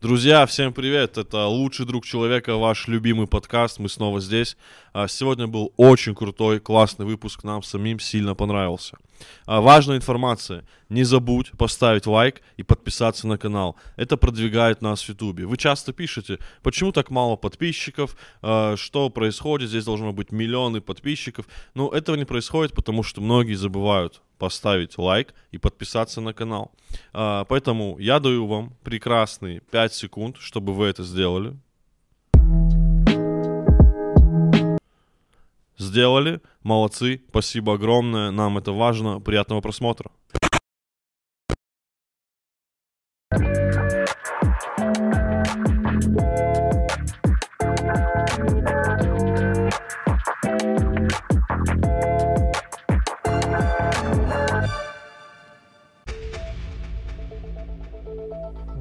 Друзья, всем привет! Это лучший друг человека, ваш любимый подкаст. Мы снова здесь. А, сегодня был очень крутой, классный выпуск. Нам самим сильно понравился. А, важная информация. Не забудь поставить лайк и подписаться на канал. Это продвигает нас в Ютубе. Вы часто пишете, почему так мало подписчиков, а, что происходит, здесь должно быть миллионы подписчиков. Но этого не происходит, потому что многие забывают поставить лайк и подписаться на канал. А, поэтому я даю вам прекрасные 5 секунд, чтобы вы это сделали. Сделали, молодцы, спасибо огромное, нам это важно, приятного просмотра.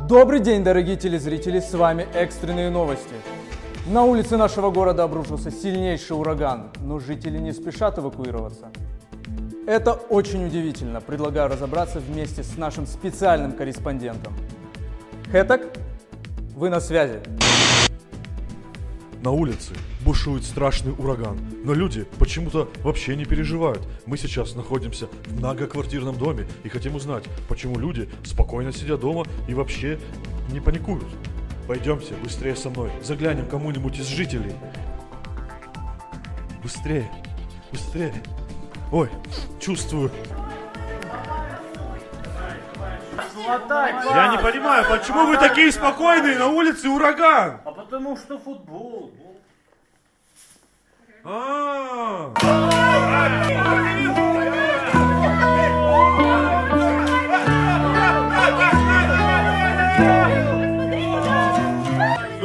Добрый день, дорогие телезрители, с вами экстренные новости. На улице нашего города обрушился сильнейший ураган, но жители не спешат эвакуироваться. Это очень удивительно. Предлагаю разобраться вместе с нашим специальным корреспондентом. Хэтак, вы на связи. На улице бушует страшный ураган, но люди почему-то вообще не переживают. Мы сейчас находимся в многоквартирном доме и хотим узнать, почему люди спокойно сидят дома и вообще не паникуют. Пойдемте быстрее со мной, заглянем кому-нибудь из жителей. Быстрее, быстрее. Ой, чувствую. Я не понимаю, почему вы такие спокойные, на улице ураган? А потому что футбол. А.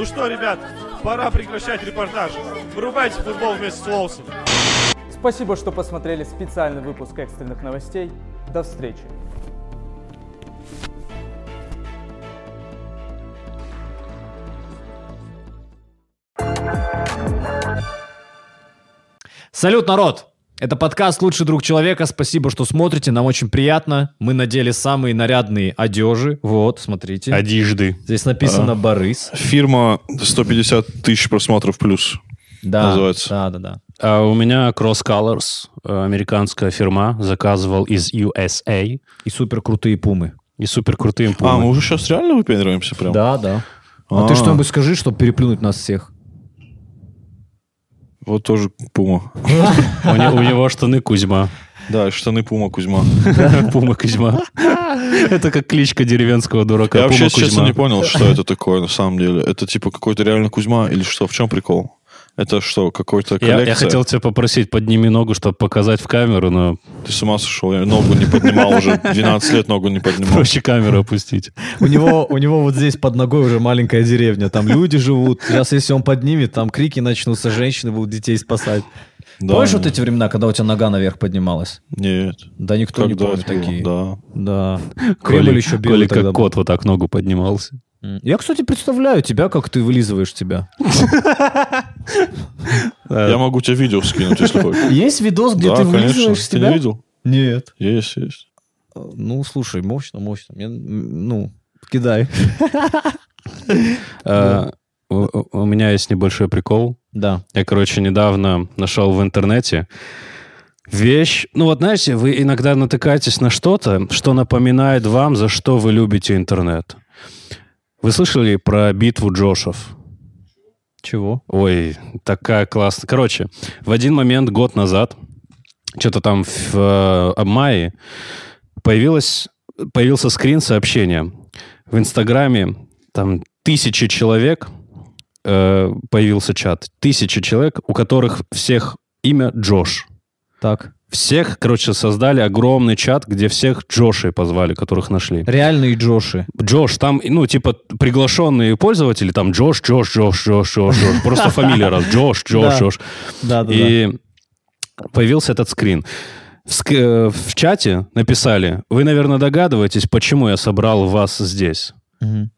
Ну что, ребят, пора прекращать репортаж. Вырубайте футбол вместе с Лоусом. Спасибо, что посмотрели специальный выпуск экстренных новостей. До встречи. Салют, народ! Это подкаст «Лучший друг человека». Спасибо, что смотрите. Нам очень приятно. Мы надели самые нарядные одежи. Вот, смотрите. Одежды. Здесь написано «Борис». Фирма 150 тысяч просмотров плюс. Да, называется. Да, да, да. А у меня Cross Colors, э, американская фирма, заказывал из USA. И супер крутые пумы. И супер крутые А, пумы. мы уже сейчас реально выпендриваемся прям? Да, да. А, ты А. что-нибудь скажи, чтобы переплюнуть нас всех. Вот тоже Пума. У, не- у него штаны Кузьма. Да, штаны Пума Кузьма. Пума Кузьма. Это как кличка деревенского дурака. Я вообще, честно, Кузьма. не понял, что это такое на самом деле. Это типа какой-то реально Кузьма или что? В чем прикол? Это что, какой-то Я, коллекция? я хотел тебя попросить, подними ногу, чтобы показать в камеру, но Ты с ума сошел? Я ногу не поднимал уже. 12 лет ногу не поднимал. проще камеру опустить. У него, у него вот здесь под ногой уже маленькая деревня. Там люди живут. Сейчас, если он поднимет, там крики начнутся, женщины будут детей спасать. Да, Помнишь вот эти времена, когда у тебя нога наверх поднималась? Нет. Да никто не Когда помнит это было? такие. Да. Да. Кремль еще белый Коля тогда как был. кот вот так ногу поднимался. Я, кстати, представляю тебя, как ты вылизываешь тебя. Я могу тебе видео скинуть, если хочешь. Есть видос, где ты вылизываешь Ты себя? не видел? Нет. Есть, есть. Ну, слушай, мощно, мощно. Ну, кидай. У у- у меня есть небольшой прикол. Да. Я, короче, недавно нашел в интернете вещь. Ну вот, знаете, вы иногда натыкаетесь на что-то, что напоминает вам, за что вы любите интернет. Вы слышали про битву Джошев? Чего? Ой, такая классная. Короче, в один момент, год назад, что-то там в э, мае, появилось, появился скрин сообщения. В Инстаграме там тысячи человек, э, появился чат. Тысячи человек, у которых всех имя Джош. Так. Всех, короче, создали огромный чат, где всех Джошей позвали, которых нашли. Реальные Джоши. Джош, там, ну, типа, приглашенные пользователи, там, Джош, Джош, Джош, Джош, Джош, Джош. Просто фамилия раз. Джош, Джош. Джош. Да, да. И появился этот скрин. В, э, в чате написали, вы, наверное, догадываетесь, почему я собрал вас здесь.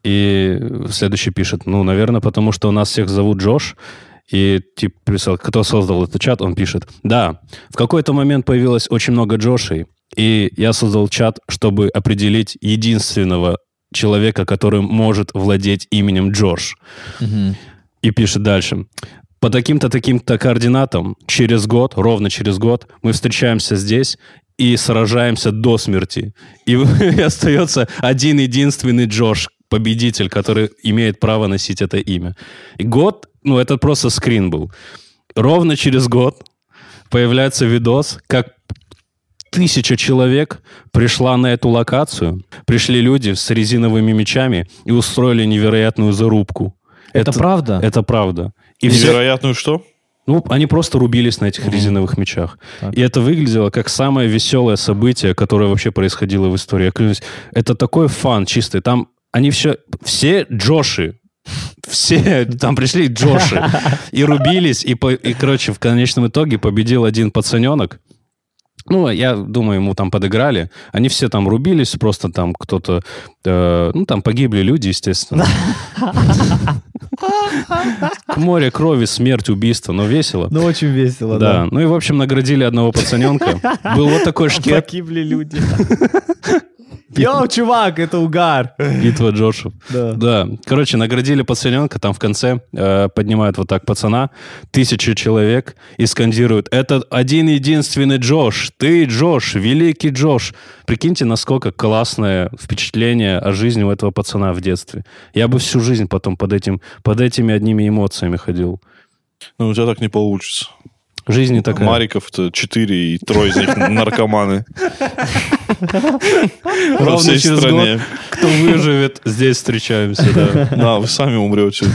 И следующий пишет, ну, наверное, потому что у нас всех зовут Джош. И тип писал, кто создал этот чат, он пишет, да, в какой-то момент появилось очень много Джошей, и я создал чат, чтобы определить единственного человека, который может владеть именем Джордж. И пишет дальше. По таким-то, таким-то координатам через год, ровно через год, мы встречаемся здесь и сражаемся до смерти. И, и остается один единственный Джош, победитель, который имеет право носить это имя. И год, ну это просто скрин был. Ровно через год появляется видос, как тысяча человек пришла на эту локацию, пришли люди с резиновыми мечами и устроили невероятную зарубку. Это правда? Это правда. И все, Невероятную что? ну, они просто рубились на этих резиновых мечах. И это выглядело как самое веселое событие, которое вообще происходило в истории. Я клянусь, это такой фан чистый. Там они все, все Джоши, все там пришли Джоши и рубились, и, по- и, короче, в конечном итоге победил один пацаненок. Ну, я думаю, ему там подыграли. Они все там рубились, просто там кто-то... э, ну, там погибли люди, естественно. К море крови, смерть, убийство, но весело. Ну, очень весело, Да, ну и, в общем, наградили одного пацаненка. Был вот такой шкет, Погибли люди. Йоу, чувак, это угар. битва Джошев. Да. Да, короче, наградили пацаненка, там в конце э, поднимают вот так пацана, тысячи человек, и скандируют, это один единственный Джош, ты Джош, великий Джош. Прикиньте, насколько классное впечатление о жизни у этого пацана в детстве. Я бы всю жизнь потом под, этим, под этими одними эмоциями ходил. Ну, у тебя так не получится. Жизнь не такая. Мариков-то четыре, и трое из них наркоманы. Ровно через стране. год, кто выживет, здесь встречаемся, да. Да, вы сами умрете.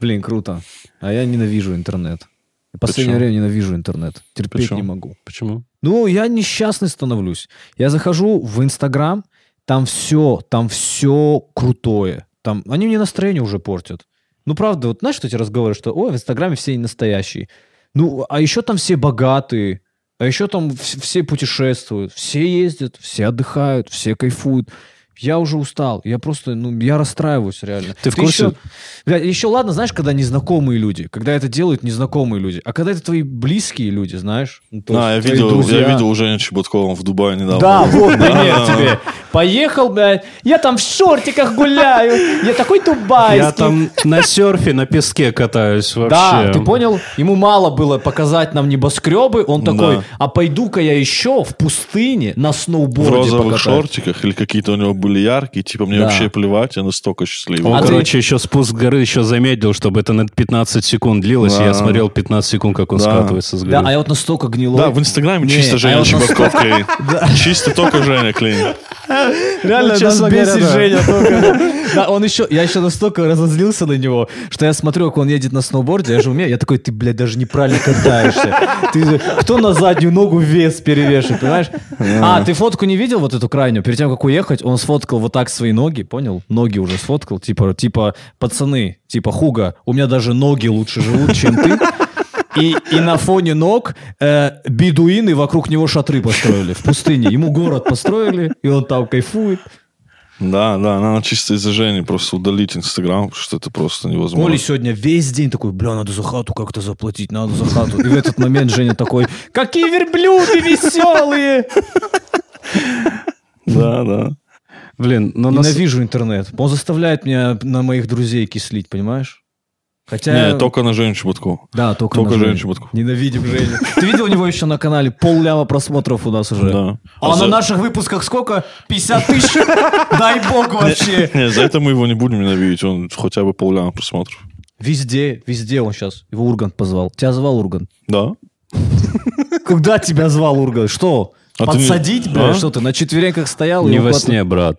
Блин, круто. А я ненавижу интернет. В последнее Почему? время ненавижу интернет. Терпеть Почему? не могу. Почему? Ну, я несчастный становлюсь. Я захожу в Инстаграм, там все, там все крутое. Там, они мне настроение уже портят. Ну, правда, вот знаешь, что эти разговоры, что, ой, в Инстаграме все не настоящие. Ну, а еще там все богатые, а еще там вс- все путешествуют, все ездят, все отдыхают, все кайфуют. Я уже устал, я просто, ну, я расстраиваюсь реально. Ты в курсе? Еще, Бля, еще ладно, знаешь, когда незнакомые люди, когда это делают незнакомые люди, а когда это твои близкие люди, знаешь? ну, то А, я есть видел, друзья. я видел у Жени Чеботкова в Дубае недавно. Да, вот, пример Да. тебе. Поехал, блядь, я там в шортиках гуляю, я такой дубайский. Я там на серфе, на песке катаюсь вообще. Да, ты понял? Ему мало было показать нам небоскребы, он такой, Да. а пойду-ка я еще в пустыне на В сноуборде розовых покатаюсь». шортиках или какие-то у него были яркие, типа мне Да. вообще плевать, я настолько счастливый. Он, А короче, еще спуск горы еще замедлил, чтобы это на 15 секунд длилось, и Да. я смотрел 15 секунд, как он Да. скатывается с горы. Да, а я вот настолько гнилой. Да, в Инстаграме Не, чисто а Женя Чеботков клеит. Чисто только Женя клеит. Реально, Ну, говоря, бесит. Женя он еще, я еще настолько разозлился на него, что я смотрю, как он едет на сноуборде, я же умею, я такой, ты, блядь, даже неправильно катаешься. Ты, кто на заднюю ногу вес перевешивает, понимаешь? А, ты фотку не видел вот эту крайнюю? Перед тем, как уехать, он сфоткал вот так свои ноги, понял? Ноги уже сфоткал, типа, типа, пацаны, типа, Хуга, у меня даже ноги лучше живут, чем ты. И, и на фоне ног э, бедуины вокруг него шатры построили в пустыне. Ему город построили, и он там кайфует. Да, да, надо чисто из-за Жени просто удалить Инстаграм, потому что это просто невозможно. Коля сегодня весь день такой, бля, надо за хату как-то заплатить, надо за хату. И в этот момент Женя такой, какие верблюды веселые! Да, да. Блин, ну нас- Ненавижу интернет. Он заставляет меня на моих друзей кислить, понимаешь? Хотя... Не, только на Женю Чеботкову. Да, только, только на Женю. Чеботкову. Ненавидим Женю. Ты видел у него еще на канале полляма просмотров у нас уже? Да. А, А за- на наших выпусках сколько? 50 тысяч? Дай бог вообще. Не, за это мы его не будем ненавидеть, он хотя бы полляма просмотров. Везде, везде он сейчас. Его Ургант позвал. Тебя звал Ургант? Да? Когда тебя звал Ургант? Что? А ты не- Подсадить, бля? А? Что ты, на четвереньках стоял? и не во сне, брат,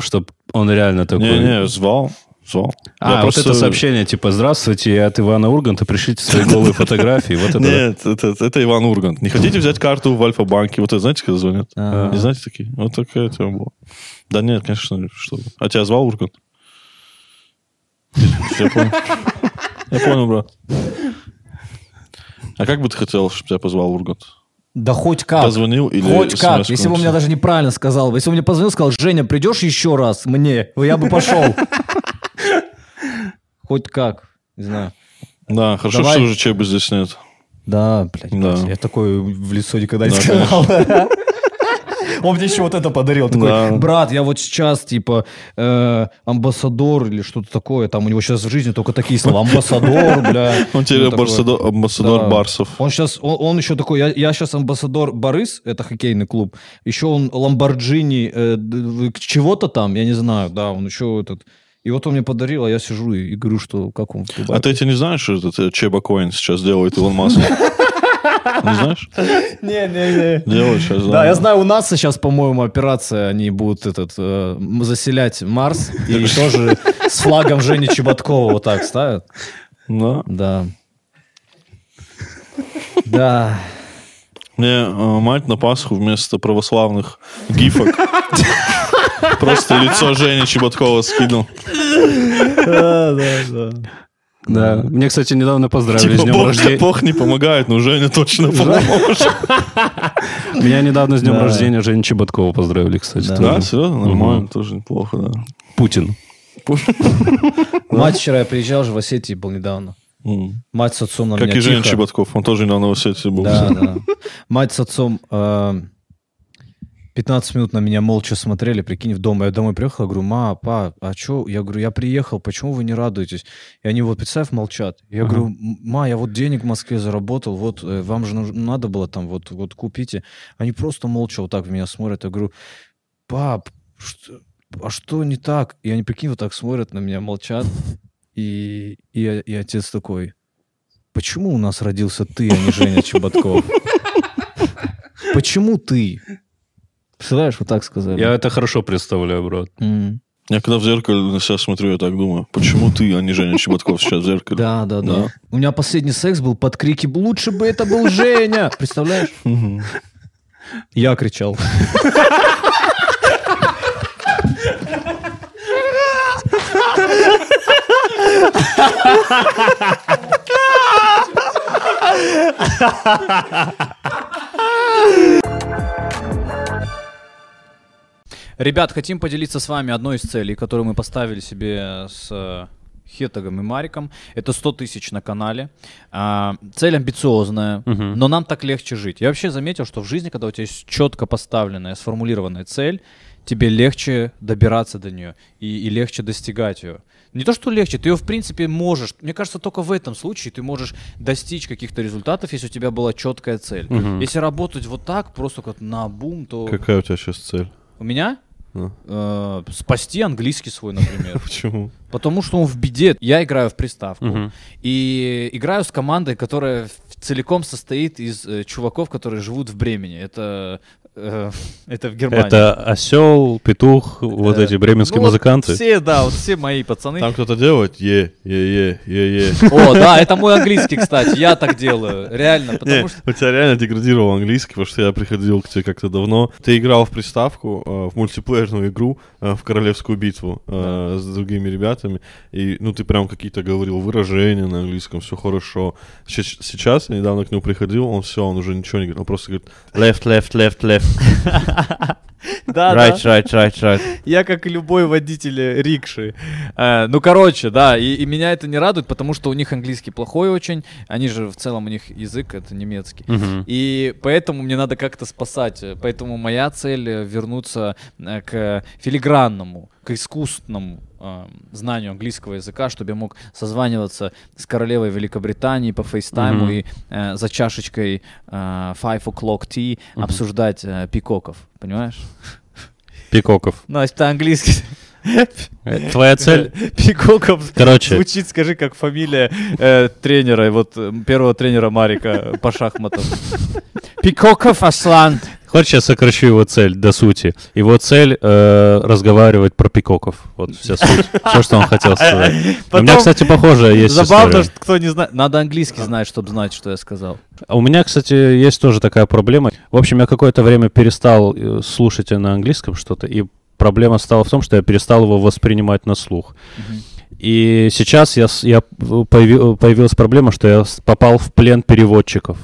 чтобы он реально такой... Не-не, звал, звал. А, Я вот просто- это сообщение, типа, здравствуйте, я от Ивана Урганта, пришлите свои голые фотографии. Вот это да. Нет, это, это Иван Ургант. Не хотите взять карту в Альфа-банке? Вот это знаете, когда звонят? А. Не знаете такие? Вот такая тема была. Да нет, конечно, что. А тебя звал Ургант? Я понял. Я понял, брат. А как бы ты хотел, чтобы тебя позвал Ургант? Да хоть как. Позвонил или Хоть как. Если бы он меня написал? даже неправильно сказал. Если бы он мне позвонил, сказал, Женя, придешь еще раз мне? Я бы пошел. Хоть как. Не знаю. Да, хорошо, Давай. что уже Чеба здесь нет. Да, блядь, Да. я такой в лицо никогда не Да, сказал. Он мне еще вот это подарил. Такой, Да. брат, я вот сейчас, типа, э, амбассадор или что-то такое. Там у него сейчас в жизни только такие слова. Амбассадор, бля. Он теперь Ну, такое. амбассадор, амбассадор Да. Барсов. Он сейчас, он, он еще такой, я, я сейчас амбассадор Борис, это хоккейный клуб. Еще он Ламборджини э, чего-то там, я не знаю, да, он еще этот. И вот он мне подарил, а я сижу и, и говорю, что как он. А ты эти не знаешь, что этот э, Чеба Коин сейчас делает Илон Маск? Не знаешь? Не-не-не. Делает сейчас, Да, я знаю, у нас сейчас, по-моему, операция, они будут этот, э, заселять Марс, и тоже с флагом Жени Чеботкова вот так ставят. Да. Да. Да. Мне э, мать на Пасху вместо православных гифок просто лицо Жени Чеботкова скинул. Да, да, да. Да. Мне, кстати, недавно поздравили с Типа, днем Бог, рождения. Бог не помогает, но Женя точно поможет. Меня недавно с днем Да. рождения Женя Чеботкова поздравили, кстати. Да. Серьезно? Нормально, тоже неплохо, да. Путин. Мать вчера я приезжал же в Осетии был недавно. Мать с отцом на Как и Женя. Чеботков, он тоже недавно в Осетии был. Да, да. Мать с отцом э, 15 минут на меня молча смотрели, прикинь, в дом. Я домой приехал, я говорю, ма, па, а что? Я говорю, я приехал, почему вы не радуетесь? И они вот, представь, молчат. Я говорю, «М, ма, я вот денег в Москве заработал, вот э, вам же надо было там, вот, вот купите. Они просто молча вот так в меня смотрят. Я говорю, пап, что- а что не так? И они, прикинь, вот так смотрят на меня, молчат. И, и, и отец такой, почему у нас родился ты, а не Женя Чеботков? Почему ты? Представляешь, вот так сказали. Я это хорошо представляю, брат. М. Я когда в зеркале на себя смотрю, я так думаю, почему ты, а не Женя Чеботков сейчас в зеркале? Да, да, да, Да. У меня последний секс был под крики «Лучше бы это был Женя!» Представляешь? Я кричал. Ребят, хотим поделиться с вами одной из целей, которую мы поставили себе с э, Хетагом и Мариком. Это 100 тысяч на канале. А, цель амбициозная, Мгм. но нам так легче жить. Я вообще заметил, что в жизни, когда у тебя есть четко поставленная, сформулированная цель, тебе легче добираться до нее и, и легче достигать ее. Не то, что легче, ты ее, в принципе, можешь. Мне кажется, только в этом случае ты можешь достичь каких-то результатов, если у тебя была четкая цель. Мгм. Если работать вот так, просто как на бум, то... Какая у тебя сейчас цель? У меня? Ну. Э, спасти английский свой, например. Почему? Потому что он в беде. Я играю в приставку. Мгм. И играю с командой, которая целиком состоит из э, чуваков, которые живут в Бремени. Это, это в Германии. Это осел, петух, вот Э, эти бременские ну вот музыканты. Все, да, вот все мои пацаны. Там кто-то делает? Е, е, е, е, е. О, да, это мой английский, кстати. Я так делаю. Реально, потому что... у тебя реально деградировал английский, потому что я приходил к тебе как-то давно. Ты играл в приставку, э, в мультиплеерную игру, э, в Королевскую битву э, с другими ребятами, и ну ты прям какие-то говорил выражения на английском, все хорошо. Сейчас я недавно к нему приходил, он все, он уже ничего не говорит, он просто говорит left, left, left, left, Да, right, right, right, right. Я как и любой водитель э, рикши. Э, ну, короче, да, и, и меня это не радует, потому что у них английский плохой очень. Они же в целом у них язык это немецкий. Мгм. И поэтому мне надо как-то спасать. Поэтому моя цель э, вернуться э, к филигранному, к искусственному э, знанию английского языка, чтобы я мог созваниваться с королевой Великобритании по фейстайму Мгм. и э, за чашечкой э, five o'clock tea обсуждать э, пикоков. Понимаешь? Пикоков. Ну, если это английский. Э, Твоя цель? Пикоков Короче. звучит, скажи, как фамилия э, тренера, вот первого тренера Марика по шахматам. Пикоков Аслан. Хочешь, я сокращу его цель до сути? Его цель э, разговаривать про пикоков. Вот вся суть. Все, что он хотел сказать. У меня, кстати, похожая есть Забавно, что кто не знает. Надо английский знать, чтобы знать, что я сказал. А У меня, кстати, есть тоже такая проблема. В общем, я какое-то время перестал э, слушать на английском что-то, и проблема стала в том, что я перестал его воспринимать на слух. И сейчас я, я появи- появилась проблема, что я попал в плен переводчиков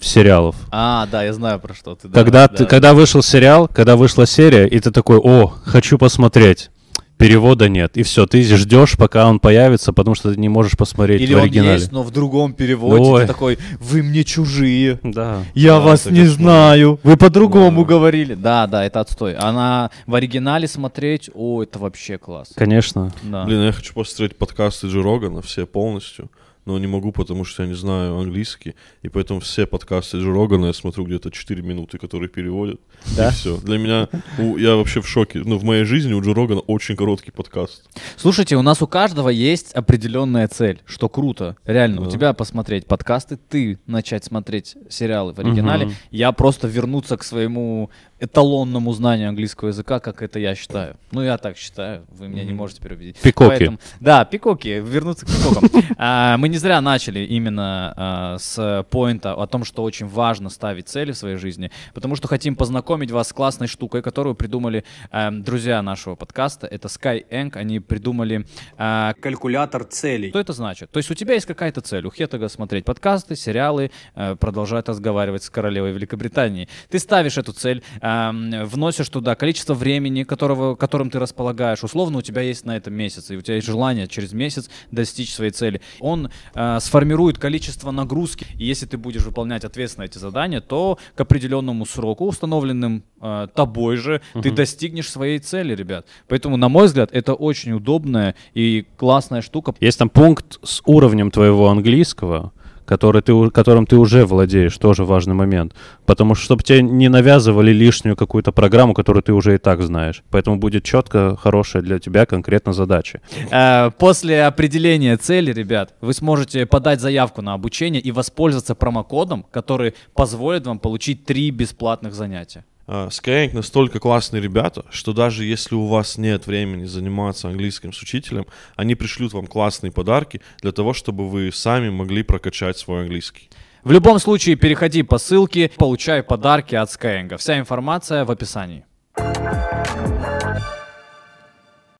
сериалов. А, да, я знаю про что ты. да, когда, да. ты, когда вышел сериал, когда вышла серия, и ты такой, о, хочу посмотреть. перевода нет. И все, ты ждешь, пока он появится, потому что ты не можешь посмотреть Или в он оригинале. есть, но в другом переводе. Ой. Ты такой, вы мне чужие. Да. Я Да, вас не знаю. Вы по-другому Да. говорили. Да, да, это отстой. Она в оригинале смотреть, о, это вообще класс. Конечно. Да. Блин, я хочу посмотреть подкасты Джо Рогана, все полностью. Но не могу, потому что я не знаю английский. И поэтому все подкасты Джо Рогана я смотрю где-то 4 минуты, которые переводят. Да? И все. Для меня, у- я вообще в шоке. Ну, в моей жизни у Джо Рогана очень короткий подкаст. Слушайте, у нас у каждого есть определенная цель, что круто. Реально, у Да. тебя посмотреть подкасты, ты начать смотреть сериалы в оригинале, Мгм. я просто вернуться к своему эталонному знанию английского языка, как это я считаю. Ну, я так считаю, вы меня не можете переубедить. Пикоки. Поэтому- да, пикоки, вернуться к пикокам. А, Мы не зря начали именно а, с поинта о том, что очень важно ставить цели в своей жизни, потому что хотим познакомить вас с классной штукой, которую придумали эм, друзья нашего подкаста. Это Skyeng. Они придумали а, Калькулятор целей. что это значит? То есть у тебя есть какая-то цель, у Хетага смотреть подкасты, сериалы, э, продолжать разговаривать с королевой Великобритании. Ты ставишь эту цель, эм, вносишь туда количество времени, которого, которым ты располагаешь. Условно у тебя есть на это месяц, и у тебя есть желание через месяц достичь своей цели. Он э, сформирует количество нагрузки, и если ты будешь выполнять ответственно эти задания, то к определенному сроку, установленным э, тобой же, ты достигнешь своей цели, ребят. Поэтому, на мой взгляд, это очень удобная и классная штука. Есть там пункт с уровнем твоего английского, который ты, которым ты уже владеешь, тоже важный момент. Потому что, чтобы тебе не навязывали лишнюю какую-то программу, которую ты уже и так знаешь. Поэтому будет четко хорошая для тебя конкретно задача. Э, После определения цели, ребят, вы сможете подать заявку на обучение и воспользоваться промокодом, который позволит вам получить три бесплатных занятия. А, Skyeng настолько классные ребята, что даже если у вас нет времени заниматься английским с учителем, они пришлют вам классные подарки для того, чтобы вы сами могли прокачать свой английский. В любом случае, переходи по ссылке, получай подарки от Skyeng. Вся информация в описании.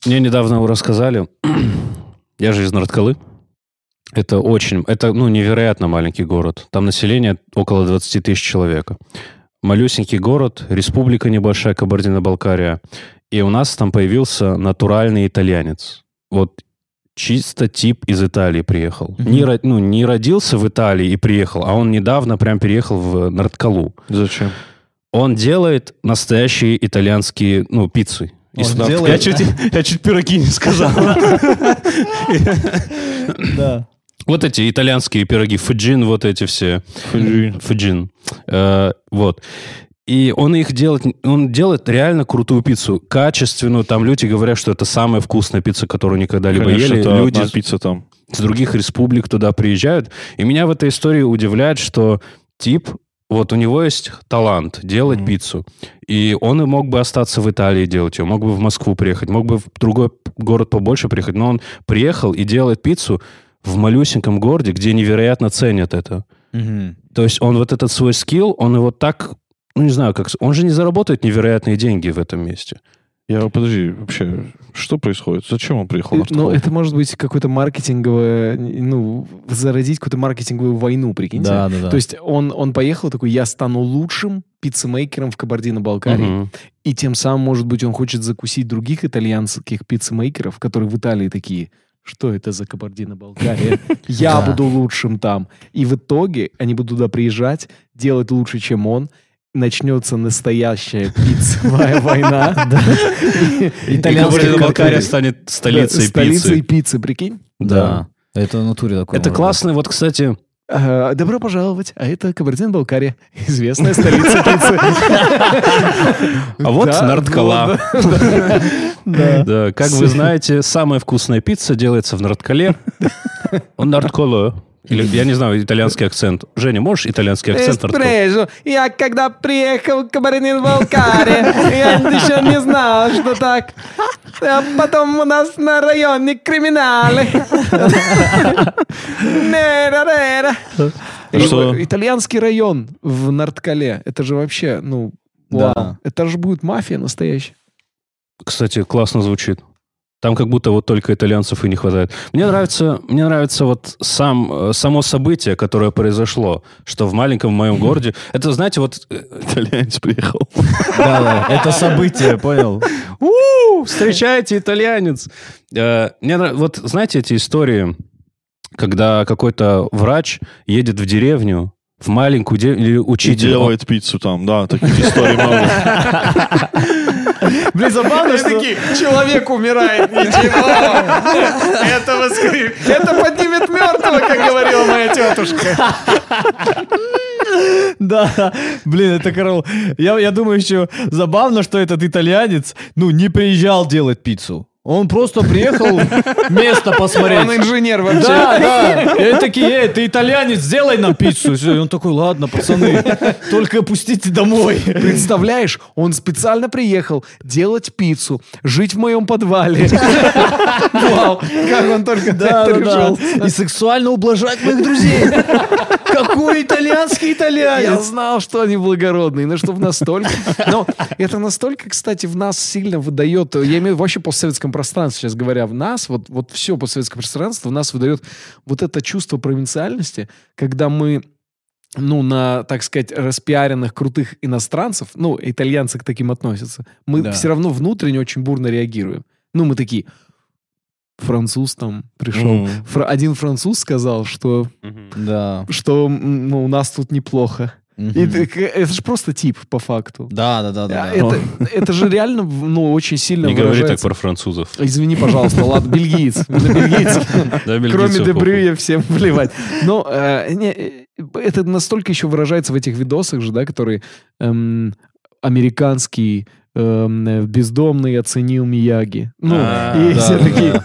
Мне недавно рассказали, я же из Нордкалы. Это очень, это, ну, невероятно маленький город. Там население около 20 тысяч человек. Малюсенький город, республика небольшая, Кабардино-Балкария. И у нас там появился натуральный итальянец. Вот чисто тип из Италии приехал. Не, ро- ну, не родился в Италии и приехал, а он недавно прям переехал в Нордкалу. Зачем? Он делает настоящие итальянские, ну, пиццы. Он делает- Я чуть, я чуть пироги не сказал. Да. Вот эти итальянские пироги, фуджин, вот эти все. Фуджин. Э, Вот. И он их делает, он делает реально крутую пиццу, качественную. Там люди говорят, что это самая вкусная пицца, которую никогда либо Конечно, ели. это Люди пицца там. с других республик туда приезжают. И меня в этой истории удивляет, что тип, вот у него есть талант делать Мгм. пиццу. И он и мог бы остаться в Италии делать ее, мог бы в Москву приехать, мог бы в другой город побольше приехать. Но он приехал и делает пиццу в малюсеньком городе, где невероятно ценят это. То есть он вот этот свой скилл, он его так, ну не знаю, как... Он же не заработает невероятные деньги в этом месте. Я, подожди, вообще, что происходит? Зачем он приехал на Э, Ну, это может быть какое-то маркетинговое, ну, заразить какую-то маркетинговую войну, прикиньте. Да, да, да. То есть он, он поехал такой, я стану лучшим пиццемейкером в Кабардино-Балкарии. Мгм. И тем самым, может быть, он хочет закусить других итальянских пиццемейкеров, которые в Италии такие, что это за Кабардино-Балкария? Я буду лучшим там. И в итоге они будут туда приезжать, делать лучше, чем он. Начнется настоящая пиццевая война. И- Итальянская Кабардино-Балкария станет столицей Столицей пиццы. пиццы, прикинь? Да. Это натуре такое. Это классно. Вот, кстати, Добро пожаловать, а это Кабардино-Балкария, известная столица пиццы. А вот Нордкала. да. Как вы знаете, самая вкусная пицца делается в Нордкале. Нордколо. Или, я не знаю, итальянский акцент. Женя, можешь итальянский акцент? Эспрессо. Я когда приехал в Кабардино-Балкария, я еще не знал, что так. А потом у нас на районе криминалы. Нера-нера. Что? Итальянский район в Нордкале. Это же вообще, ну, Да. Это же будет мафия настоящая. Кстати, классно звучит. Там как будто вот только итальянцев и не хватает. Мне нравится, мне нравится вот сам, э, само событие, которое произошло, что в маленьком моем городе... Это, знаете, вот... э, Итальянец приехал. Да, да, это событие, понял? «У, встречайте, итальянец. Э, Мне вот знаете эти истории, когда какой-то врач едет в деревню, в маленькую деревню, или И учитель. делает пиццу там, да, таких историй много. Блин, забавно, что... человек умирает, ничего. Это воскрес... Это поднимет мертвого, как говорила моя тетушка. Да, блин, это корол. Я, я думаю, еще забавно, что этот итальянец, ну, не приезжал делать пиццу. Он просто приехал место посмотреть. Он инженер вообще. Да, да. И они такие, эй, ты итальянец, сделай нам пиццу. И он такой, ладно, пацаны, только пустите домой. Представляешь, он специально приехал делать пиццу, жить в моем подвале. Вау, как он только Да, это да, да. И сексуально ублажать моих друзей. Какой итальянский Я итальянец. знал, что они благородные, но чтобы настолько... Но это настолько, кстати, в нас сильно выдает... Я имею в виду вообще постсоветском пространстве, сейчас говоря, в нас, вот, вот все постсоветское пространство в нас выдает вот это чувство провинциальности, когда мы ну, на, так сказать, распиаренных крутых иностранцев, ну, итальянцы к таким относятся, мы Да. все равно внутренне очень бурно реагируем. Ну, мы такие, француз там пришел. Мгм. Фра- один француз сказал, что, Да. что ну, у нас тут неплохо. И ты- это же просто тип, по факту. Да, да, да, да. А. Это, это же реально, ну, очень сильно Не говори так про французов. Извини, пожалуйста, ладно, бельгиец. На бельгийцев. Кроме Дебрюя всем плевать. Но э, не, это настолько еще выражается в этих видосах же, да, которые эм, американский эм, бездомный оценил Мияги. Ну, А, и все такие,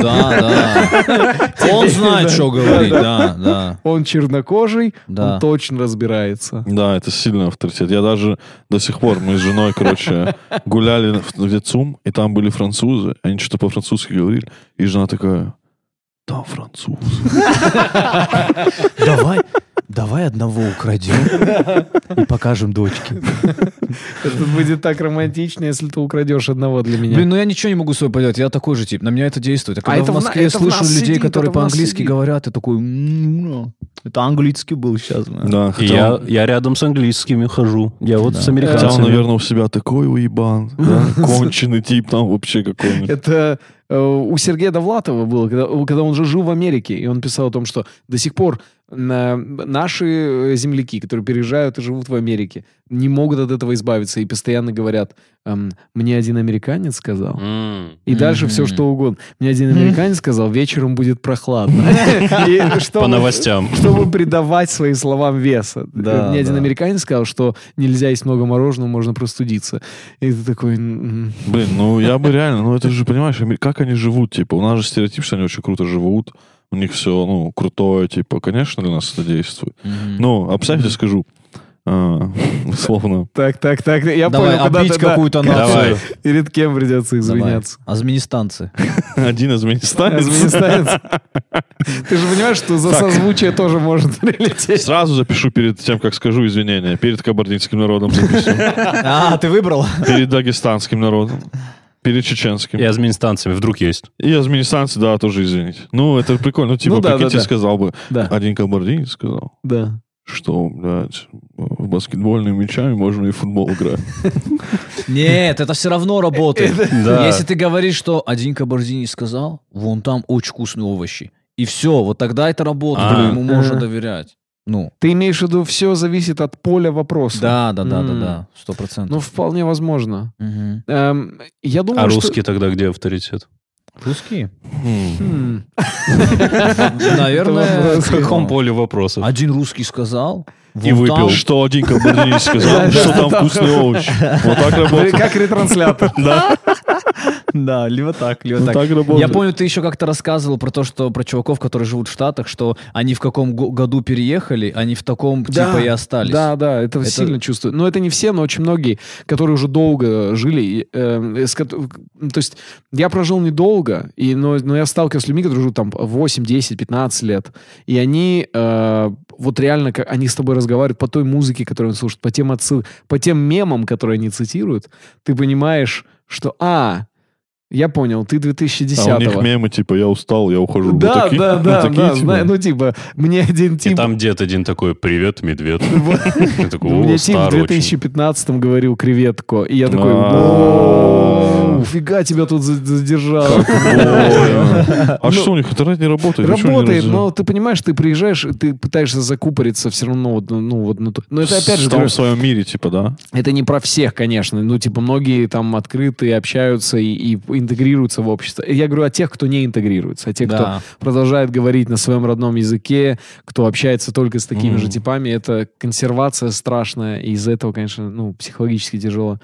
Да, да. Он знает, что говорить, да, да. он чернокожий, он точно разбирается. Да, это сильный авторитет. Я даже до сих пор, мы с женой, короче, гуляли в ЦУМ, и там были французы, они что-то по-французски говорили, и жена такая, да, француз. Давай, давай одного украдем и покажем дочке. Это будет так романтично, если ты украдешь одного для меня. Блин, ну я ничего не могу с собой поделать, я такой же тип, на меня это действует. А когда это в Москве слышу людей, сидит, которые по-английски говорят, я такой, «М, ну, это английский был сейчас. Да, И хотя, я, он, я рядом с английскими хожу. Я вот с хотя он, американцами. наверное, у себя такой уебан, конченый тип там вообще какой-нибудь. Это э, у Сергея Довлатова было, когда, когда он же жил в Америке, и он писал о том, что до сих пор наши э, земляки, которые переезжают и живут в Америке, не могут от этого избавиться и постоянно говорят, эм, мне один американец сказал, М. и дальше все что угодно. Мне один американец сказал, вечером будет прохладно. По новостям. Чтобы придавать своим словам веса. Да, Мне один американец сказал, что нельзя есть много мороженого, можно простудиться. И ты такой... Блин, ну я бы реально, ну это же, понимаешь, как они живут, типа, у нас же стереотип, что они очень круто живут, у них все, ну, крутое, типа, конечно, для нас это действует. Ну, а представьте, скажу, а, условно, Так, так, так. Я Давай, понял, куда ты... да, какую-то как- Давай. нацию. Перед кем придется Давай. извиняться? Азменистанцы. один из Афганистанец Афганистанец. Ты же понимаешь, что за созвучие тоже может прилететь. Сразу запишу перед тем, как скажу извинения. Перед кабардинским народом запишу. А, ты выбрал? Перед дагестанским народом. Перед чеченским. И азминстанциями вдруг есть. И азменистанцы, да, тоже извините. Ну, это прикольно. Ну, типа, Ну да, прикиньте, да, да. сказал бы. Да, Один кабардинец сказал, да. что, блядь, в баскетбольными мячами можно и в футбол играть. Нет, это все равно работает. Если ты говоришь, что один кабардинец сказал, вон там очень вкусные овощи. И все, вот тогда это работает, А. ему можно Ага. доверять. Ну, Ты имеешь в виду, все зависит от поля вопроса? да, да, да, да, да, сто Ну, процентов. вполне возможно. Мгм. Эм, я думаю, А что- русские тогда где авторитет? Русские? Хм. Наверное, В каком поле вопросов? один русский сказал, И выпил. Что один кабардинец сказал, что там вкусные овощи. Вот так работает. Как ретранслятор. Да, Да, либо так, либо вот так. так Я помню, ты еще как-то рассказывал про то, что про чуваков, которые живут в Штатах, что они в каком го- году переехали, они в таком типа и остались. Да, да, это, сильно чувствую. Но это не все, но очень многие, которые уже долго жили. э, ну, то есть я прожил недолго, и, но, но я сталкивался с людьми, которые живут там 8, 10, 15 лет. И они э, вот реально, как, они с тобой разговаривают по той музыке, которую они слушают, по тем, отсыл, по тем мемам, которые они цитируют. Ты понимаешь, что, а, Я понял, ты А у них 2010-го. мемы, типа, я устал, я ухожу. Вот Да, такие- да, вот да, такие, да, типа. знаю, ну типа, мне один И тип... там дед один такой, привет, медведь. Я такой, Ну, «О, Мне тип в старый очень». 2015 говорил креветку, и я такой, А. «Воу, фига тебя тут за- задержал. А что у них интернет не работает? Работает, но ты понимаешь, ты приезжаешь, ты пытаешься закупориться все равно, вот, ну, вот, то- но это опять же, в своем мире, типа, да? это не про всех, конечно, ну, типа, многие там открыты, общаются и, и интегрируются в общество. Я говорю о тех, кто не интегрируется, о тех, кто Да. продолжает говорить на своем родном языке, кто общается только с такими же типами, это консервация страшная, и из-за этого, конечно, ну, психологически тяжело.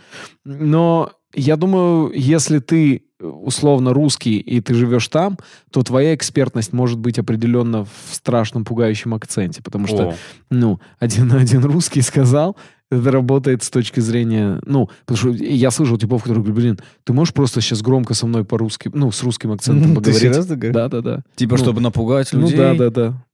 Но я думаю, если ты условно русский, и ты живешь там, то твоя экспертность может быть определенно в страшном пугающем акценте, потому что О. ну, один на один русский сказал, это работает с точки зрения, ну, потому что я слышал типов, которые говорят, блин, ты можешь просто сейчас громко со мной по-русски, ну, с русским акцентом Ты поговорить? серьезно говоришь? Да, да, да. Типа, Ну, чтобы напугать Ну людей. да, да, да.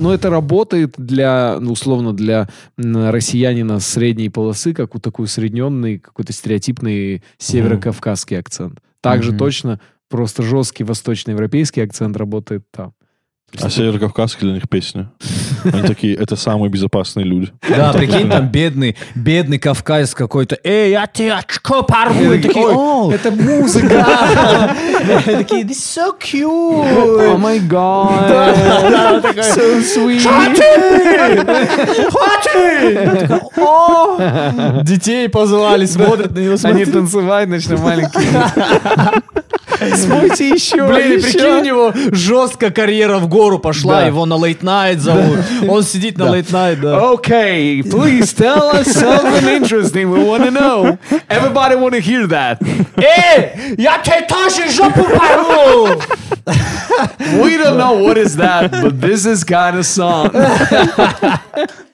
Но это работает для, ну, условно, для россиянина средней полосы, как вот такой усредненный, какой-то стереотипный северокавказский акцент. Также Мгм. точно просто жесткий восточноевропейский акцент работает там. А Северокавказские для них песня. Они такие, это самые безопасные люди. Да, прикинь, там бедный, бедный кавказец какой-то. Эй, я тебе очко порву. И И такие, «Ой, «О, это музыка! Такие, this is so cute. май гад! So sweet! О, Детей позвали, смотрят на него. Они танцевать начали маленькие. Спойте еще, Блин, прикинь, у него жестко карьера в гору пошла, его на late night зовут. Он сидит на late night, да. Okay, please tell us something interesting. We want to know. Everybody want to hear that. Эй, я тебе тоже жопу порву! We don't know what is that, but this is kind of song.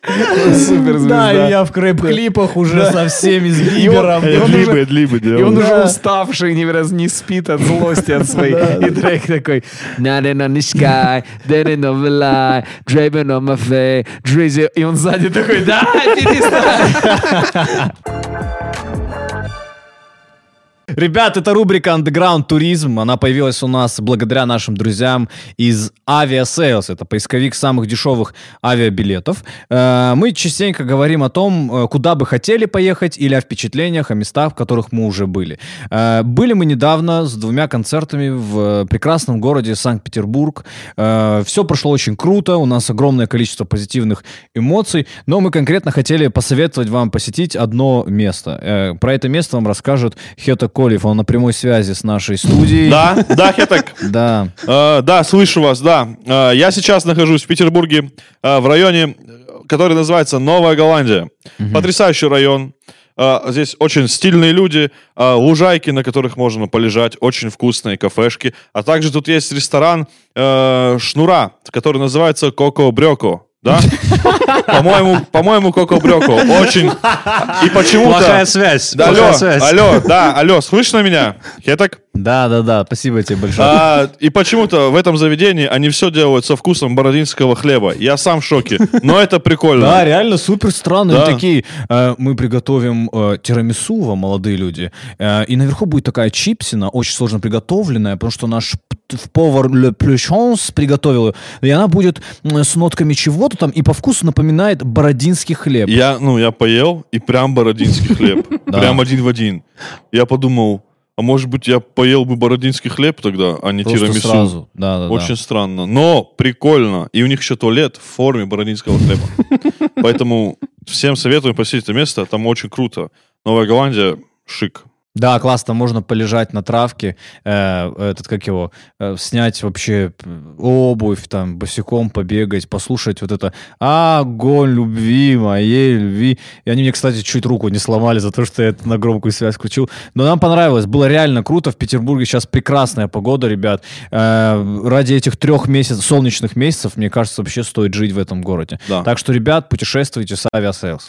Суперзвезда. Да, и я в крэп-клипах уже со всеми, с Бибером. И он уже- эдлибы И он делают. уже уставший, не, раз не спит от злости от своей. И трек такой Nothing on the sky, dead in the lie, driving on my face, drizzy. И он сзади такой, да, перестань. Ребят, это рубрика Underground Туризм. Она появилась у нас благодаря нашим друзьям из Aviasales. Это поисковик самых дешевых авиабилетов. Э, Мы частенько говорим о том, э, куда бы хотели поехать или о впечатлениях, о местах, в которых мы уже были. Э, Были мы недавно с двумя концертами в прекрасном городе Санкт-Петербург. Все прошло очень круто, у нас огромное количество позитивных эмоций, но мы конкретно хотели посоветовать вам посетить одно место. Про это место вам расскажет Хета Колев, он на прямой связи с нашей студией. Да, да, Хетек. Да. Э, Да, слышу вас, да. Э, Я сейчас нахожусь в Петербурге, э, в районе, который называется Новая Голландия. Потрясающий район. Здесь очень стильные люди, лужайки, на которых можно полежать, очень вкусные кафешки. А также тут есть ресторан Шнура, который называется Коко Брёко. Да? По-моему, по-моему, Коко Брёко. Очень. И почему-то... Плохая связь. Да, плохая алло, связь. алло, да, алло, слышно меня? Хетак? Да, да, да, спасибо тебе большое. А, и почему-то в этом заведении они все делают со вкусом бородинского хлеба. Я сам в шоке. Но это прикольно. Да, реально супер странно. Да. Они такие, э, мы приготовим э, тирамису вам, молодые люди. Э, и наверху будет такая чипсина, очень сложно приготовленная, потому что наш повар Le Pluchons приготовил ее. И она будет с нотками чего-то там, и по вкусу напоминает бородинский хлеб. Я, ну, я поел, и прям бородинский хлеб. Прям один в один. Я подумал, а может быть я поел бы бородинский хлеб тогда, а не Просто тирамису. сразу. Да, да, да. Очень странно. Но прикольно. И у них еще туалет в форме бородинского хлеба. Поэтому всем советую посетить это место. Там очень круто. Новая Голландия шик. Да, классно, можно полежать на травке, э, этот, как его, э, снять вообще п- обувь, там, босиком побегать, послушать вот это «Огонь любви, моей любви». И они мне, кстати, чуть руку не сломали за то, что я это на громкую связь включил. Но нам понравилось, было реально круто. В Петербурге сейчас прекрасная погода, ребят. Э, ради этих трех месяцев, солнечных месяцев, мне кажется, вообще стоит жить в этом городе. Да. Так что, ребят, путешествуйте с Aviasales.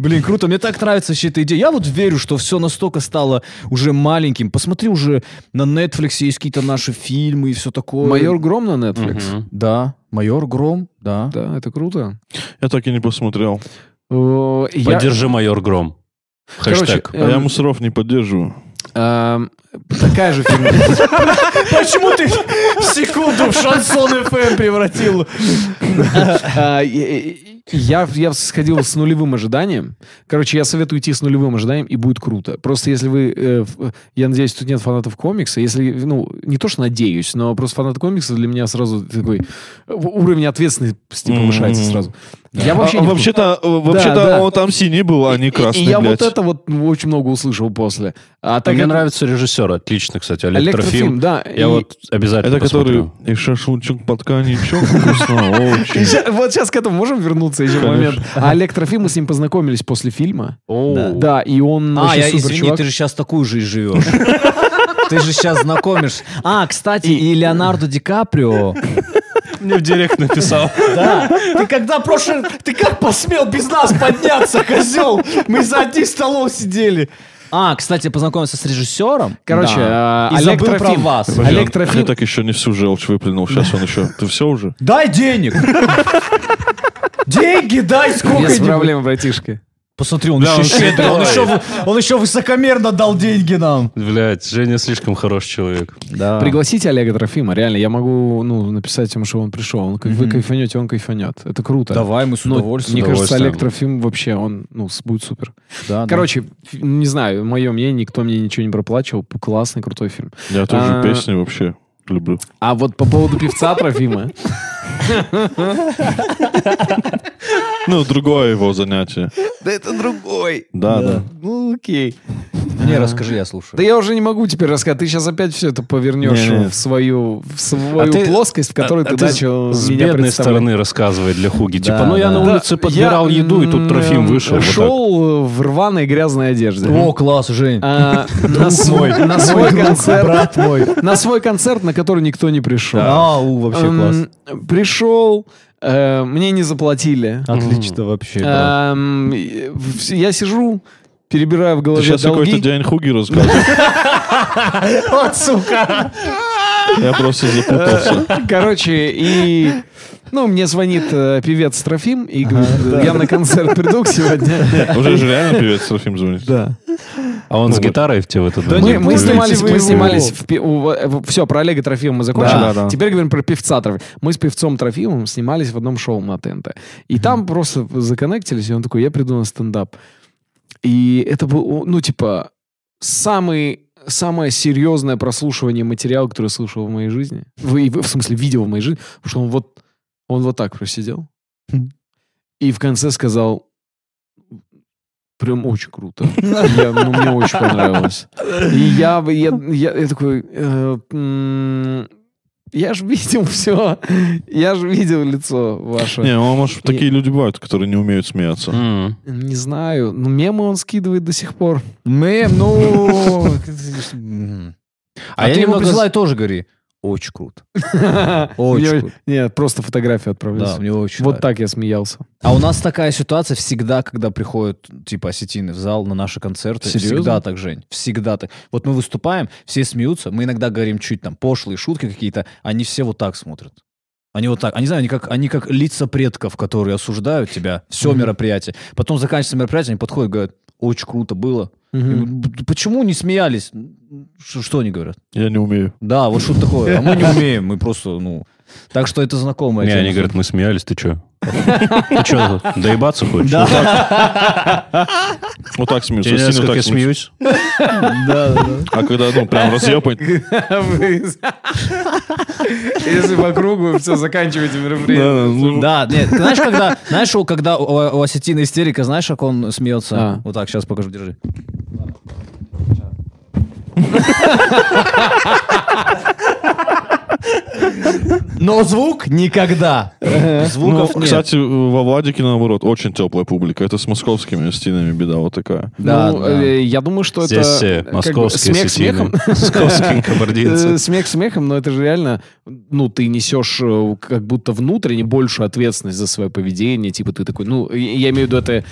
Блин, круто, мне так нравится вообще эта идея. Я вот верю, что все настолько стало уже маленьким. Посмотри уже на Netflix есть какие-то наши фильмы и все такое. Майор Гром на Netflix. Мгм. Да, Майор Гром, да. Да, это круто. Я так и не посмотрел. Я- Поддержи майор Гром. Хэштег. Короче, А я эм, мусоров не поддерживаю. Такая же фигня. Почему ты в секунду в шансон ФМ превратил? А, и- и- Я, я сходил с нулевым ожиданием. Короче, я советую идти с нулевым ожиданием, и будет круто. Просто если вы... э, я надеюсь, тут нет фанатов комикса. Если, ну, не то, что надеюсь, но просто фанат комикса для меня сразу такой... Уровень ответственности повышается сразу. Я вообще А, вообще-то, э, вообще-то да. он там синий был, а не И- красный, И я блядь. вот это вот очень много услышал после. А так Мне как- нравится режиссер, отлично, кстати, Электрофильм, электрофильм. да. Я и- вот обязательно Это который посмотрю. и шашлычок под коньячок вкусно, очень. вот сейчас к этому можем вернуться еще момент. А электрофильм, мы с ним познакомились после фильма. Да. Да, и он А, я, извини, ты же сейчас такую жизнь живешь. Ты же сейчас знакомишь. А, кстати, и Леонардо Ди Каприо. Мне в директ написал. Да. Ты когда прошлый... Ты как посмел без нас подняться, козел? Мы за одним столом сидели. А, кстати, познакомился с режиссером. Короче, Да. а, и забыл про вас. Подожди. Я так еще не всю желчь выплюнул, сейчас он еще... Ты все уже? Дай денег. Деньги дай Без сколько-нибудь. проблем, братишка. Посмотри, он Да, еще он щедрый, он еще, он еще высокомерно дал деньги нам. Блять, Женя слишком хороший человек. Да. Пригласите Олега Трофима, реально, я могу ну, написать ему, что он пришел. Он, как Вы кайфанете, он кайфанет. Это круто. Давай, мы с Ну, удовольствием. Мне кажется. Олег Трофим вообще, он ну, будет супер. Да, да. Короче, фи- не знаю, мое мнение, никто мне ничего не проплачивал. Классный, крутой фильм. Я тоже А. песни вообще люблю. А вот по поводу певца Трофима, Ну, другое его занятие. да это другой. Да, да. Ну, окей. Мне расскажи, я слушаю. Да я уже не могу теперь рассказать. Ты сейчас опять все это повернешь в свою, в свою А ты- плоскость, в которой А ты ты начал с меня бедной представлять. стороны рассказывает для Хуги. Да, Типа, ну я да. на Да, улице подбирал я, еду, и тут м, Трофим вышел. вот так. Шел в рваной грязной одежде. О, класс, Жень. А, на, свой, на свой концерт, на свой концерт, на который никто не пришел. А, у, вообще класс. Пришел, мне не заплатили. Отлично вообще. да. Эм, Я сижу, перебираю в Ты голове сейчас какой-то долги. Хуги рассказываешь. Вот, сука. Я просто запутался. Короче, и... Ну, мне звонит э, певец Трофим и говорит, я на концерт приду сегодня. Уже же реально певец Трофим звонит. Да. А он с гитарой в тебе в этот Да Мы, снимались, мы снимались в, пи- у- все, про Олега Трофима мы закончили. Да, да. Теперь говорим про певца Трофима. Мы с певцом Трофимом снимались в одном шоу на ТНТ. И там просто законнектились, и он такой, я приду на стендап. И это был, ну, типа, самый самое серьезное прослушивание материала, которое я слушал в моей жизни. В в смысле, видел в моей жизни. Потому что он вот, он вот так просидел. И в конце сказал, прям очень круто. Я- ну, мне очень понравилось. И я, я, я, я такой, э, м, я же видел все. Я же видел лицо ваше. Не, ну, может, такие люди бывают, которые не умеют смеяться. М. Не знаю. Но мемы он скидывает до сих пор. Мэм, ну... А А я ты ему немного присылай тоже говори. Очень круто. Очень круто. Нет, просто фотографию Да, отправляю. мне очень Вот так я смеялся. А у нас такая ситуация всегда, когда приходят, типа, осетины в зал на наши концерты. Серьезно? Всегда так, Жень. Всегда так. Вот мы выступаем, все смеются, мы иногда говорим чуть там пошлые шутки какие-то, они все вот так смотрят. Они вот так, они знаю, они как, они как лица предков, которые осуждают тебя, все мероприятие. Потом заканчивается мероприятие, они подходят, говорят, очень круто было. «Б- Почему не смеялись? Ш- Что они говорят? Я не умею. Да, вот что такое. А мы не умеем, мы просто, ну... Так что это знакомая Не, они говорят, мы смеялись, ты что? Ты что, доебаться хочешь? Вот так смеются. Сильно нравится, как я смеюсь? А когда, ну, прям разъебать. Если по кругу все заканчиваете мероприятие. ну, Да, нет, ты знаешь, когда, знаешь, у- когда у, осетина истерика, знаешь, как он смеется? А. Вот так, сейчас покажу, держи. Но звук никогда. Ну, Звуков нет. кстати, во Владике, наоборот, очень теплая публика. Это с московскими стенами беда вот такая. Да, ну, да. э, я думаю, что Здесь это все э, как бы московские смех смехом. Московские Э, кабардинцы. Смех смехом, но это же реально, ну, ты несешь э, как будто внутренне большую ответственность за свое поведение. Типа ты такой, ну, я я имею в виду это,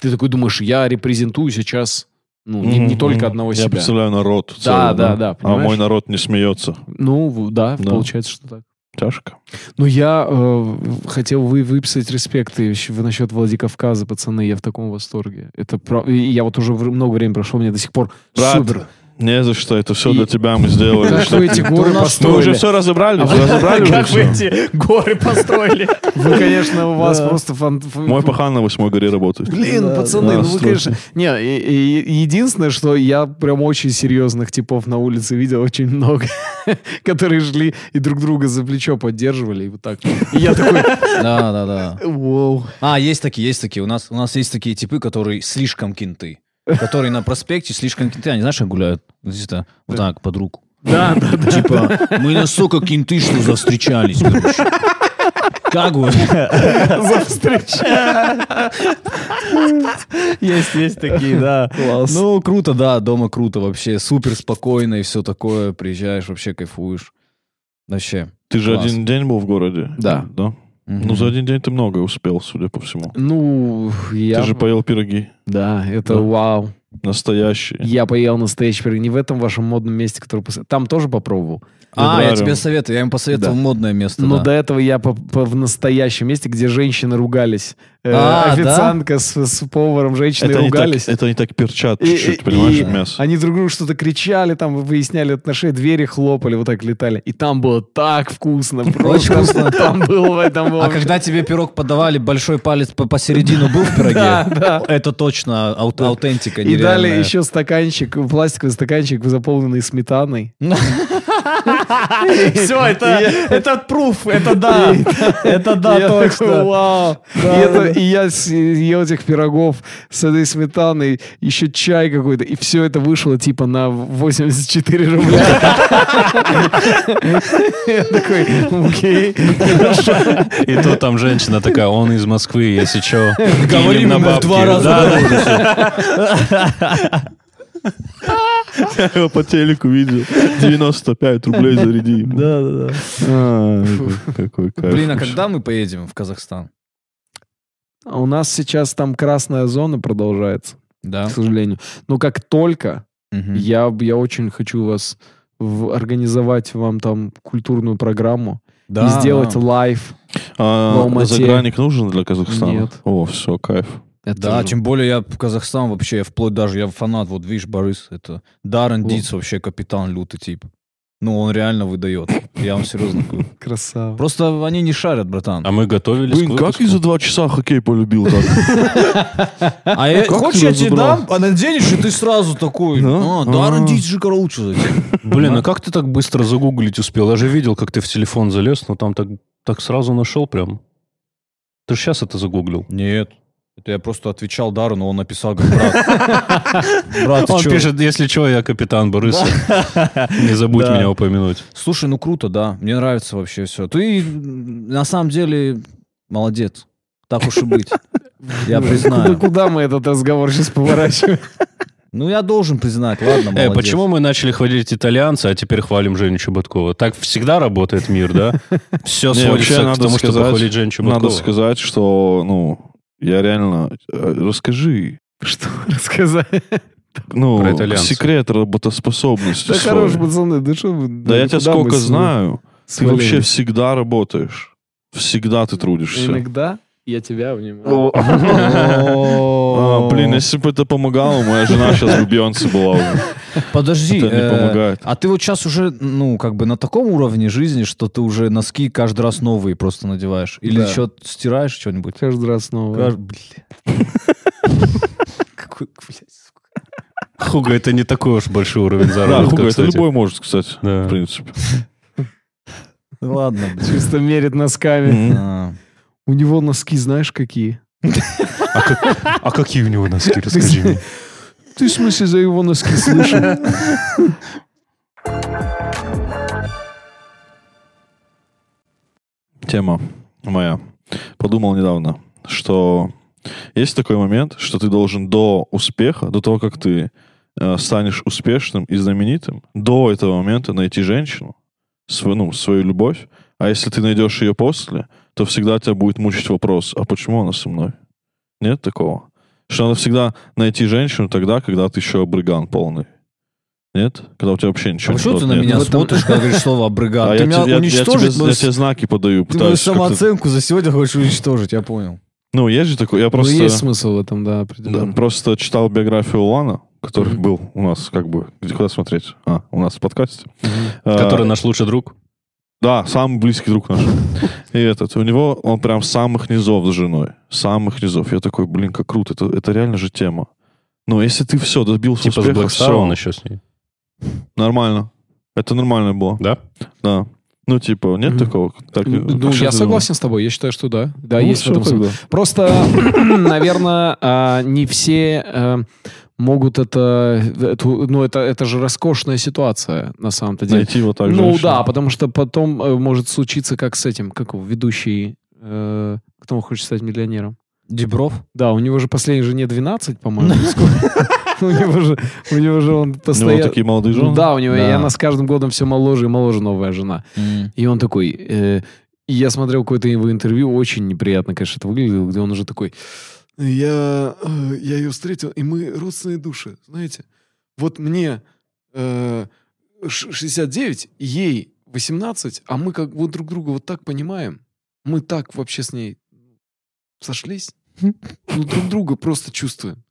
ты такой думаешь, я репрезентую сейчас, ну, не, не только одного Я себя. представляю народ. Да, целый, да, да, А понимаешь? мой народ не смеется. Ну, да, Да. получается, что так. Тяжко. Ну, я э, хотел вы выписать респекты еще вы насчет Владикавказа, пацаны. Я в таком восторге. Это прав- и Я вот уже много времени прошло, мне до сих пор Брат, супер. Не за что, это все И- для тебя мы сделали. Как Что- вы эти горы Мы уже построили? все разобрали, разобрали уже всё. горы построили? Вы, конечно, у вас просто Мой пахан на восьмой горе работает. Блин, пацаны, да, ну вы, конечно... Не, и- и- единственное, что я прям очень серьезных типов на улице видел, очень много, которые шли и друг друга за плечо поддерживали, и вот так. И я такой, Да, да, да. вау. А, есть такие, есть такие. У нас, у нас есть такие типы, которые слишком кенты. Которые на проспекте слишком кенты. Они знаешь, как гуляют? Вот здесь -то вот так, под руку. Да, да, да. Типа, мы настолько кенты, что завстречались, короче. Как вы? Есть, есть такие, да. Класс. Ну, круто, да, дома круто вообще. Супер спокойно и все такое. Приезжаешь, вообще кайфуешь. Вообще. Ты же Класс. один день был в городе? Да. Да? Ну, за один день ты много успел, судя по всему. Ну, я... Ты же поел пироги. Да, это Да. вау. Настоящие. Я поел настоящий пирог. Не в этом вашем модном месте, который... Там тоже попробовал. А, я тебе советую. Я им посоветовал Да. модное место. Но да. до этого я по- по- в настоящем месте, где женщины ругались. Э, А, да? официантка с, с поваром, женщины Это они, так, ругались. это они так перчат И- чуть-чуть, и- понимаешь, и мясо. Они друг другу что-то кричали, там выясняли отношения, двери хлопали, вот так летали. И там было так вкусно. Просто вкусно. Там было в этом А когда тебе пирог подавали, большой палец по посередину был в пироге? Да, да. Это точно ау- аутентика И дали еще стаканчик, пластиковый стаканчик, заполненный сметаной. Все, это, это пруф, это да, это да, точно. вау. и, я с- ел этих пирогов с этой сметаной, еще чай какой-то, и все это вышло типа на 84 рубля. Я такой, окей. И то там женщина такая, он из Москвы, если что, Говорим на ему в бабки. два раза Да, Я его по телеку видел. 95 рублей заряди. Да, да, да. А, Какой кайф. Блин, а когда мы поедем в Казахстан? А у нас сейчас там красная зона продолжается, Да. к сожалению. Но как только я, я очень хочу вас в- организовать вам там культурную программу Да, и сделать да. лайв. А загранник нужен для Казахстана? Нет. О, все, кайф. Это Да, же- тем более я в Казахстан вообще, я вплоть даже, я фанат, вот видишь, Борис, это Даррен. Диц вообще капитан лютый тип. Ну, он реально выдает. Я вам серьезно говорю. красава. Просто они не шарят, братан. А мы готовились Блин, к как и за два часа хоккей полюбил так? А я, Как хочешь, ты я тебе дам, а наденешь, и ты сразу такой. Да? А, Даррен А. Диц же тебя». Блин, а как ты так быстро загуглить успел? Я же видел, как ты в телефон залез, но там так, так сразу нашел прям. Ты же сейчас это загуглил. Нет. Это я просто отвечал Даррену, он написал, говорит, брат, брат, Он чё?» пишет, если что, я капитан Борисов. Не забудь меня упомянуть. Слушай, ну круто, да. Мне нравится вообще все. Ты на самом деле молодец. Так уж и быть. Я Ну, признаю. Куда, куда мы этот разговор сейчас поворачиваем? Ну, я должен признать, ладно, Э, молодец. почему мы начали хвалить итальянца, а теперь хвалим Женю Чеботкова? Так всегда работает мир, да? Все сводится вообще к тому, чтобы похвалить Женю Надо Чеботкова. сказать, что, ну, я реально... э, Расскажи, Что рассказать? ну, секрет работоспособности Да хорош, пацаны, да что вы... Да я тебя сколько знаю. Ты вообще всегда работаешь. Всегда ты трудишься. Иногда я тебя обнимаю. А, блин, если бы это помогало, моя жена сейчас бы Бейонсе была уже. Подожди, Это не э, помогает. а ты вот сейчас уже, ну, как бы на таком уровне жизни, что ты уже носки каждый раз новые просто надеваешь? Или Да. еще стираешь что-нибудь? Каждый раз снова. Кажд- Бля. Какой, блядь, сука. Хуга, это не такой уж большой уровень Да, заработка, Хуга, это кстати. любой может, кстати, Да. в принципе. Ну, Ладно, блядь. Чисто мерит носками. Мгм. А. У него носки знаешь какие? А какие у него носки, расскажи мне. Ты в смысле за его носки слышал? Тема моя. Подумал недавно, что есть такой момент, что ты должен до успеха, до того, как ты э, станешь успешным и знаменитым, до этого момента найти женщину, свою, ну, свою любовь. А если ты найдешь ее после, то всегда тебя будет мучить вопрос, а почему она со мной? Нет такого? Что надо всегда найти женщину тогда, когда ты еще обрыган полный. Нет? Когда у тебя вообще А ничего почему ты нет. на меня этом- смотришь, когда говоришь слово «абрыган»? А ты я, меня я- я уничтожить, тебе, я тебе знаки подаю, ты мою самооценку за сегодня хочешь уничтожить, я понял. Ну, есть же такой, я просто... Ну, есть смысл в этом, да, Да, определенно. просто читал биографию Улана, который Мгм. был у нас, как бы, где куда смотреть? А, у нас в подкасте. А, Который наш лучший друг. Да, самый близкий друг наш. И этот, у него, он прям с самых низов с женой. с Самых низов. Я такой, блин, как круто, это, это реально же тема. Ну, если ты все, добился Типа с успеха, Star все, он еще с ней. нормально. Это нормально было, Да? да. Ну, типа, нет Мгм. такого? Так, Ну, ну, я согласен с тобой. Я считаю, что да. Да, думаешь? есть в Ну, этом. Просто, наверное, а, не все э, могут это... эту- ну, это, это же роскошная ситуация, на самом-то деле. Найти вот так же. ну женщину. да, потому что потом э, может случиться, как с этим, как его, ведущий, э, кто хочет стать миллионером. Дебров? Да, у него же последней жене 12, по-моему. У него же, у него же он У него постоянно... такие молодые жены. да, у него, и она с каждым годом все моложе и моложе новая жена. И он такой... э, и я смотрел какое-то его интервью, очень неприятно, конечно, это выглядело, где он уже такой... Я, э, я ее встретил, и мы родственные души, знаете. Вот мне э, ш- 69, ей 18, а мы как вот друг друга вот так понимаем. Мы так вообще с ней сошлись. Ну, друг друга просто чувствуем.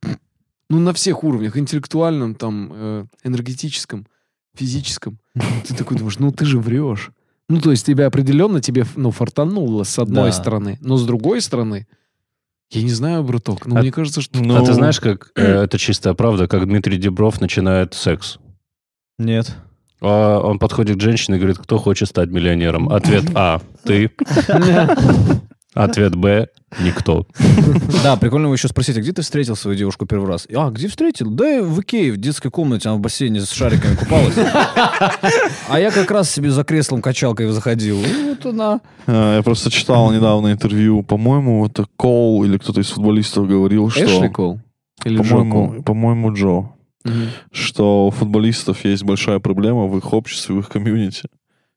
Ну, на всех уровнях. Интеллектуальном, там, э, энергетическом, физическом. Ты такой думаешь, ну, ты же врешь. Ну, то есть тебя определенно тебе, ну, фартануло с одной Да. стороны. Но с другой стороны, я не знаю, браток, но А- мне кажется, что... Ну, А ты знаешь, как э, это чистая правда, как Дмитрий Дебров начинает секс? Нет. А Он подходит к женщине и говорит, кто хочет стать миллионером? Ответ А – ты. Ответ Б – никто. Да, прикольно его еще спросить, а где ты встретил свою девушку первый раз? А, где встретил? Да в Икее, в детской комнате, она в бассейне с шариками купалась. А я как раз себе за креслом качалкой заходил. И вот она... э, Я просто читал недавно интервью, по-моему, это Коул или кто-то из футболистов говорил, что... Эшли Кол? Или Джо Кол? По-моему, по-моему, Джо. Мгм. что у футболистов есть большая проблема в их обществе, в их комьюнити,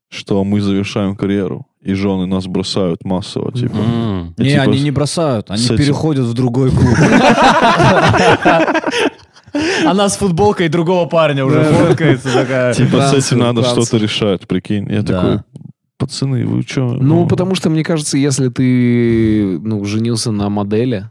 что мы завершаем карьеру, и жены нас бросают массово, типа. М. И Не, типа они не бросают, они этим- переходят в другой клуб. Она с футболкой другого парня уже фоткается такая. Типа с этим надо что-то решать, прикинь. Я такой, пацаны, вы что? Ну, потому что, мне кажется, если ты ну, женился на модели,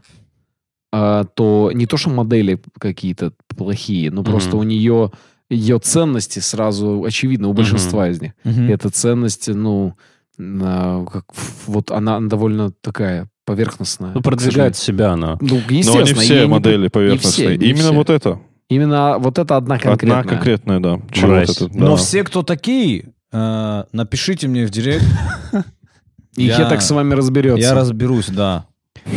а, то не то, что модели какие-то плохие, но просто у нее ее ценности сразу очевидны у большинства из них. Мгм. Эта ценность, ну, как, вот она довольно такая поверхностная. Ну, продвигает себя она. Ну, Но естественно. не ей все не модели при- не все, поверхностные. не Именно все. вот это. Именно вот это одна конкретная. Одна конкретная, да. Чего вот это, Но да. все, кто такие, э, напишите мне в директ. И Я- Хетак с вами разберется. Я разберусь, да.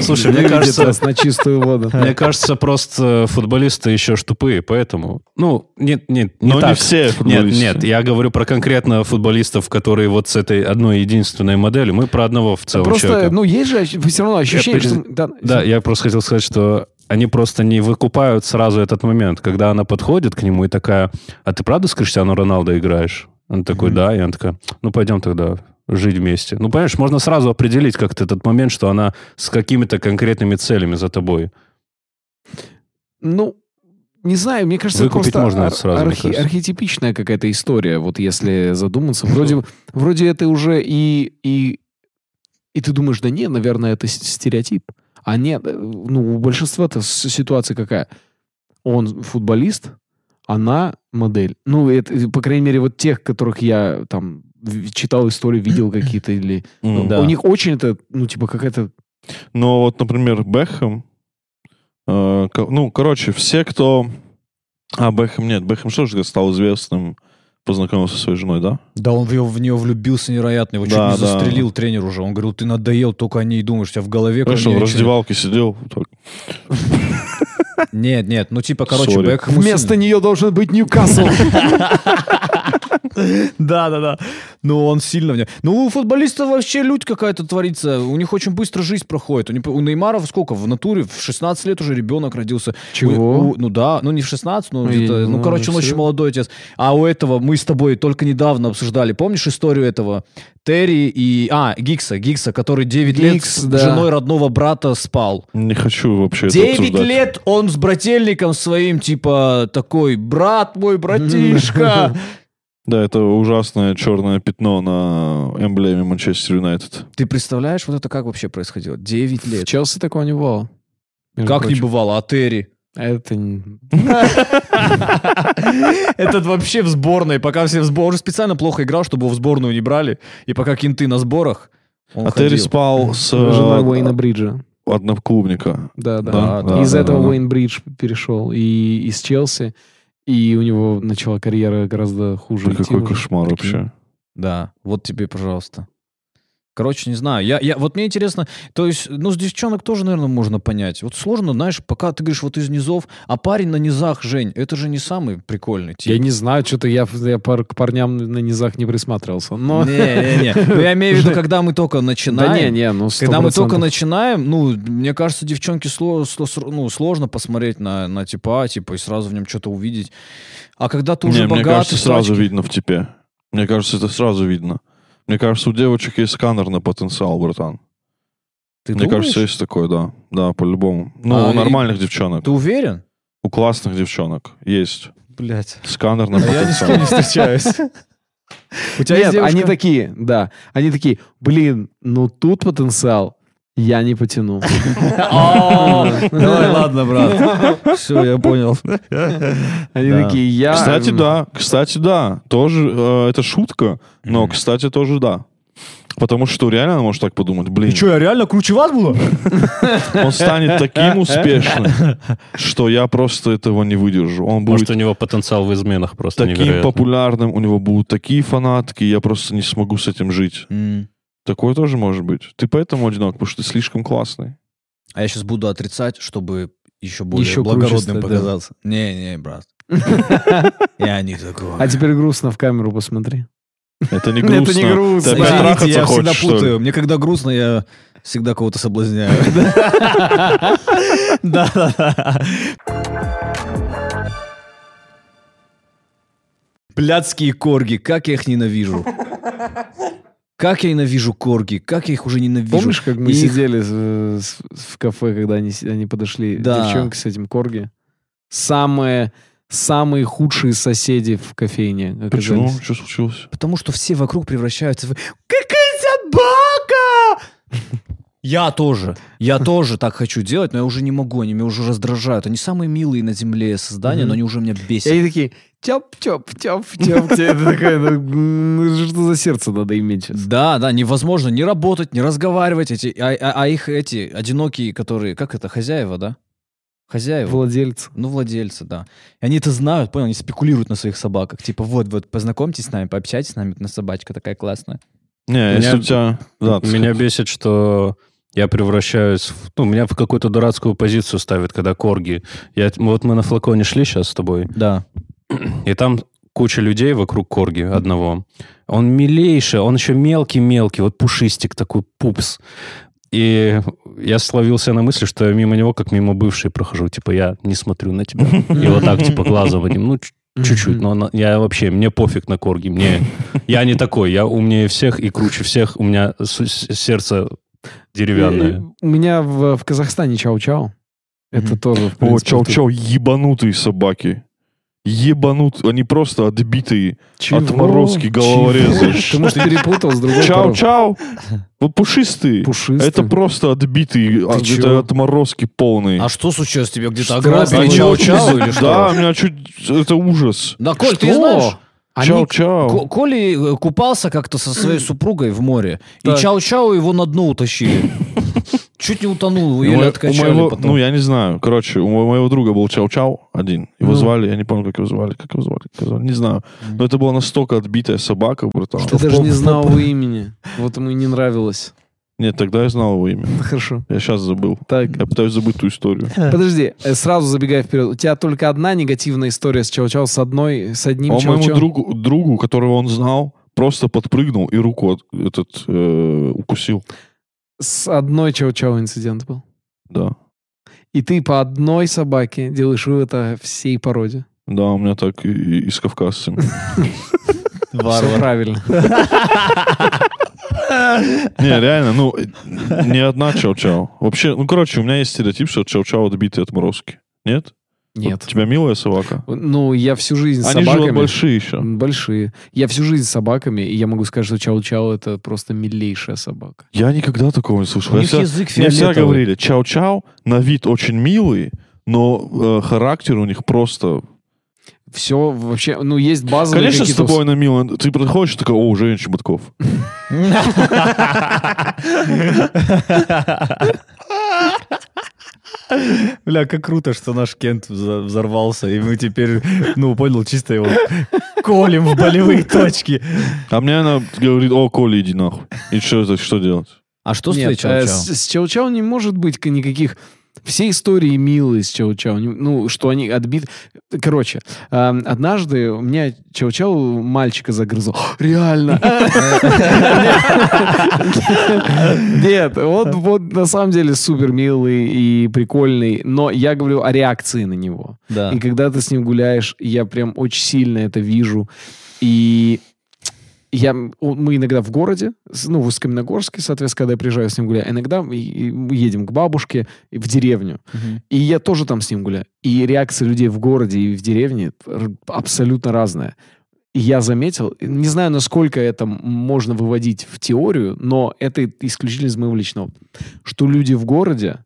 Слушай, мне кажется, на чистую воду. мне кажется, просто футболисты еще ж тупые, поэтому... Ну, нет, нет, не Но не так. все Нет, футболисты. нет, я говорю про конкретно футболистов, которые вот с этой одной единственной моделью. Мы про одного в целом Просто, человека. ну, есть же все равно ощущение, Я что... Да, Да, я просто хотел сказать, что они просто не выкупают сразу этот момент, когда она подходит к нему и такая, а ты правда с Криштиану Роналдо играешь? Он такой, да. И она такая, ну пойдем тогда жить вместе. Ну, понимаешь, можно сразу определить как-то этот момент, что она с какими-то конкретными целями за тобой. Ну, не знаю, мне кажется, Выкупить это просто можно ар- сразу, архи- кажется. архетипичная какая-то история, вот если задуматься. Вроде, вроде это уже и, и, и ты думаешь, да нет, наверное, это стереотип. А нет, э, ну, у большинства-то ситуация какая? Он футболист, она модель. Ну, это, по крайней мере, вот тех, которых я там читал истории, видел какие-то, или... Ну, Да. У них очень это, ну, типа, какая-то... Но вот, например, Бэхэм, э, ну, короче, все, кто... А, Бэхэм нет, Бэхэм что же стал известным, познакомился со своей женой, да? Да он в, её- в нее влюбился невероятно, его чуть Да, не да. застрелил тренер уже. Он говорил, ты надоел только о ней думаешь, у тебя в голове... неё в раздевалке сидел. вот так. нет. Нет, ну типа, короче, Сори. Бекхэм... Вместо нее должен быть Ньюкасл. Да, да, да. Ну, он сильно в нем. Ну, у футболистов вообще лють какая-то творится. У них очень быстро жизнь проходит. У, них- у Неймара сколько? В натуре в 16 лет уже ребенок родился. Чего? У- у- ну да, ну не в 16, но где-то. Ну, ну, короче, он очень молодой отец. А у этого мы с тобой только недавно обсуждали. Помнишь историю этого? Терри и... А, Гикса. Гикса, который 9 лет с да. женой родного брата спал. Не хочу вообще это 9 обсуждать. лет он с брательником своим, типа, такой, брат мой, братишка. Да, это ужасное черное пятно на эмблеме Манчестер Юнайтед. Ты представляешь, вот это как вообще происходило? 9 В лет. Челси такого не бывало. Как не прочим. бывало, а Терри? Это... не- Этот вообще в сборной, пока все в сборной, уже специально плохо играл, чтобы его в сборную не брали, и пока кенты на сборах, А Терри спал с Жена э, Уэйна Бриджа. одноклубника. Да, да. Да, из этого. Уэйн Бридж перешел и из Челси, и у него начала карьера гораздо хуже. Да идти какой уже. кошмар Прикинь. вообще. Да, вот тебе, пожалуйста. Короче, не знаю. Я, я, вот мне интересно, то есть, ну, с девчонок тоже, наверное, можно понять. Вот сложно, знаешь, пока ты говоришь вот из низов, а парень на низах, Жень, это же не самый прикольный тип. Я не знаю, что-то я, я пар- к парням на низах не присматривался. Но... Не-не-не. Ну, я имею в виду, когда мы только начинаем. Да не, не, ну Когда мы только 100%. начинаем, ну, мне кажется, девчонке сло- сло- ну, сложно посмотреть на, на типа, типа, и сразу в нем что-то увидеть. А когда ты уже Не, мне богатый, кажется, сразу видно в типе. Мне кажется, это сразу видно. Мне кажется, у девочек есть сканер на потенциал, братан. Ты Мне думаешь? кажется, есть такой, да. Да, по-любому. Ну, А, у и- нормальных девчонок. Ты уверен? У классных девчонок есть Блять. сканер на А я ни с потенциал. кем не встречаюсь. У тебя есть Нет, они такие, да. Они такие, блин, ну тут потенциал я не потяну. Давай, ладно, брат. Все, я понял. Они такие, я... Кстати, да. Кстати, да. Тоже э, это шутка, но, кстати, тоже да. Потому что реально она может так подумать, блин, я реально круче вас буду? он станет таким успешным, что я просто этого не выдержу. Он будет Может, у него потенциал в изменах просто таким популярным, у него будут такие фанатки, я просто не смогу с этим жить. Такое тоже может быть. Ты поэтому одинок, потому что ты слишком классный. А я сейчас буду отрицать, чтобы еще более Еще круче благородным стать, да. показаться. Не-не, брат. Я не такой. А теперь грустно в камеру посмотри. Это не Это грустно. не грустно. Ты опять Извините, трахаться я всегда хочешь, что ли? путаю. Мне когда грустно, я всегда кого-то соблазняю. Да-да-да. Блядские корги, как я их ненавижу. Как я ненавижу корги, как я их уже ненавижу. Помнишь, как мы И их- сидели с- с- в кафе, когда они, они подошли, Да. девчонки с этим корги? Самые, самые худшие соседи в кофейне Почему? оказались. Что случилось? Потому что все вокруг превращаются в... Какая собака! Я тоже. Я тоже так хочу делать, но я уже не могу. Они меня уже раздражают. Они самые милые на земле создания, но они уже меня И бесят. они такие, тёп, тёп, тёп, тёп. Тебе такая, ну, м, что за сердце надо иметь сейчас? Да, да, невозможно не работать, не разговаривать. Эти, а, а- а их эти одинокие, которые, как это, хозяева, да? Хозяева. Владельцы. Ну, владельцы, да. И они это знают, понял, они спекулируют на своих собаках. Типа, вот, вот, познакомьтесь с нами, пообщайтесь с нами, на собачка такая классная. Не, если у тебя... Да, Меня бесит, что я превращаюсь... В, ну, меня в какую-то дурацкую позицию ставят, когда корги. Я, вот мы на флаконе шли сейчас с тобой, Да. и там куча людей вокруг корги одного. Он милейший, он еще мелкий-мелкий, вот пушистик такой, пупс. И я словился на мысли, что я мимо него, как мимо бывшей прохожу. Типа, я не смотрю на тебя. И вот так, типа, глазом одним. Ну, чуть-чуть. Но я вообще, мне пофиг на корги. Мне, я не такой. Я умнее всех и круче всех. У меня сердце деревянное. Э, У меня в, в Казахстане чау-чау. Это Мгм. тоже, в О, принципе, чау-чау, ебанутые собаки. Ебанут, они просто отбитые. Чего? Отморозки, головорезы. Ты, может, перепутал с другой. Чау-чау. Вот пушистые. Пушистые. Это просто отбитые. а? Это отморозки полные. А что случилось? Тебе где-то Что? ограбили чау-чау или что? Да, у меня чуть... Это ужас. Да, Коль, ты Что? знаешь, Они- Чау-чау. Ко- Коли э, купался как-то со своей супругой в море, и Так. чау-чау его на дно утащили. Чуть не утонул, У еле откачали моего- потом. ну, я не знаю. Короче, у мо- моего друга был Чау-Чау один. Его Ну. звали, я не помню, как его звали. Как его звали? Как его звали? Не знаю. Но это была настолько отбитая собака, братан. Ты даже не знал его имени. Вот ему и не нравилось. Нет, тогда я знал его имя. Хорошо. Я сейчас забыл. Так, Я пытаюсь забыть ту историю. подожди, э, сразу забегая вперед. У тебя только одна негативная история с Чау-Чау, с одной, с одним Он моему Чау-Чау? другу, другу, которого он знал, просто подпрыгнул и руку от- этот э, укусил. С одной Чау-Чау инцидент был. Да. И ты по одной собаке делаешь вывод о всей породе. Да, у меня так и, и с кавказцами. Все правильно. Не, реально, ну, не одна чау-чау. Вообще, ну, короче, у меня есть стереотип, что чау-чау отбитые отморозки. Нет? Нет. Вот у тебя милая собака? Ну, я всю жизнь с Они собаками... живут большие еще. Большие. Я всю жизнь с собаками, и я могу сказать, что Чау-Чау это просто милейшая собака. Я никогда такого не слышал. У них вся- язык Мне всегда говорили, чау-чау, на вид очень милый, но э, характер у них просто... Все вообще, ну, есть базовые Конечно, с тобой на мило. Ты подходишь, такой, о, Женя Чеботков. Бля, как круто, что наш Кент взорвался, и мы теперь, ну, понял, чисто его колем в болевые точки. А мне она говорит, о, Коля, иди нахуй. И что это, что делать? А что с Нет, твоей э, чау-чау? с, с Чау-Чау не может быть никаких... Все истории милые с Чау-Чау. Ну, что они отбиты... Короче, э, однажды у меня Чау-Чау мальчика загрызл. Реально? Нет, вот, вот на самом деле супер милый и прикольный, но я говорю о реакции на него. И когда ты с ним гуляешь, я прям очень сильно это вижу. И я, он- мы иногда в городе, ну, в Усть-Каменогорске, соответственно, когда я приезжаю с ним гуляю, иногда мы, едем к бабушке в деревню. Мгм. И я тоже там с ним гуляю. И реакция людей в городе и в деревне абсолютно разная. Я заметил, не знаю, насколько это можно выводить в теорию, но это исключительно из моего личного, что люди в городе,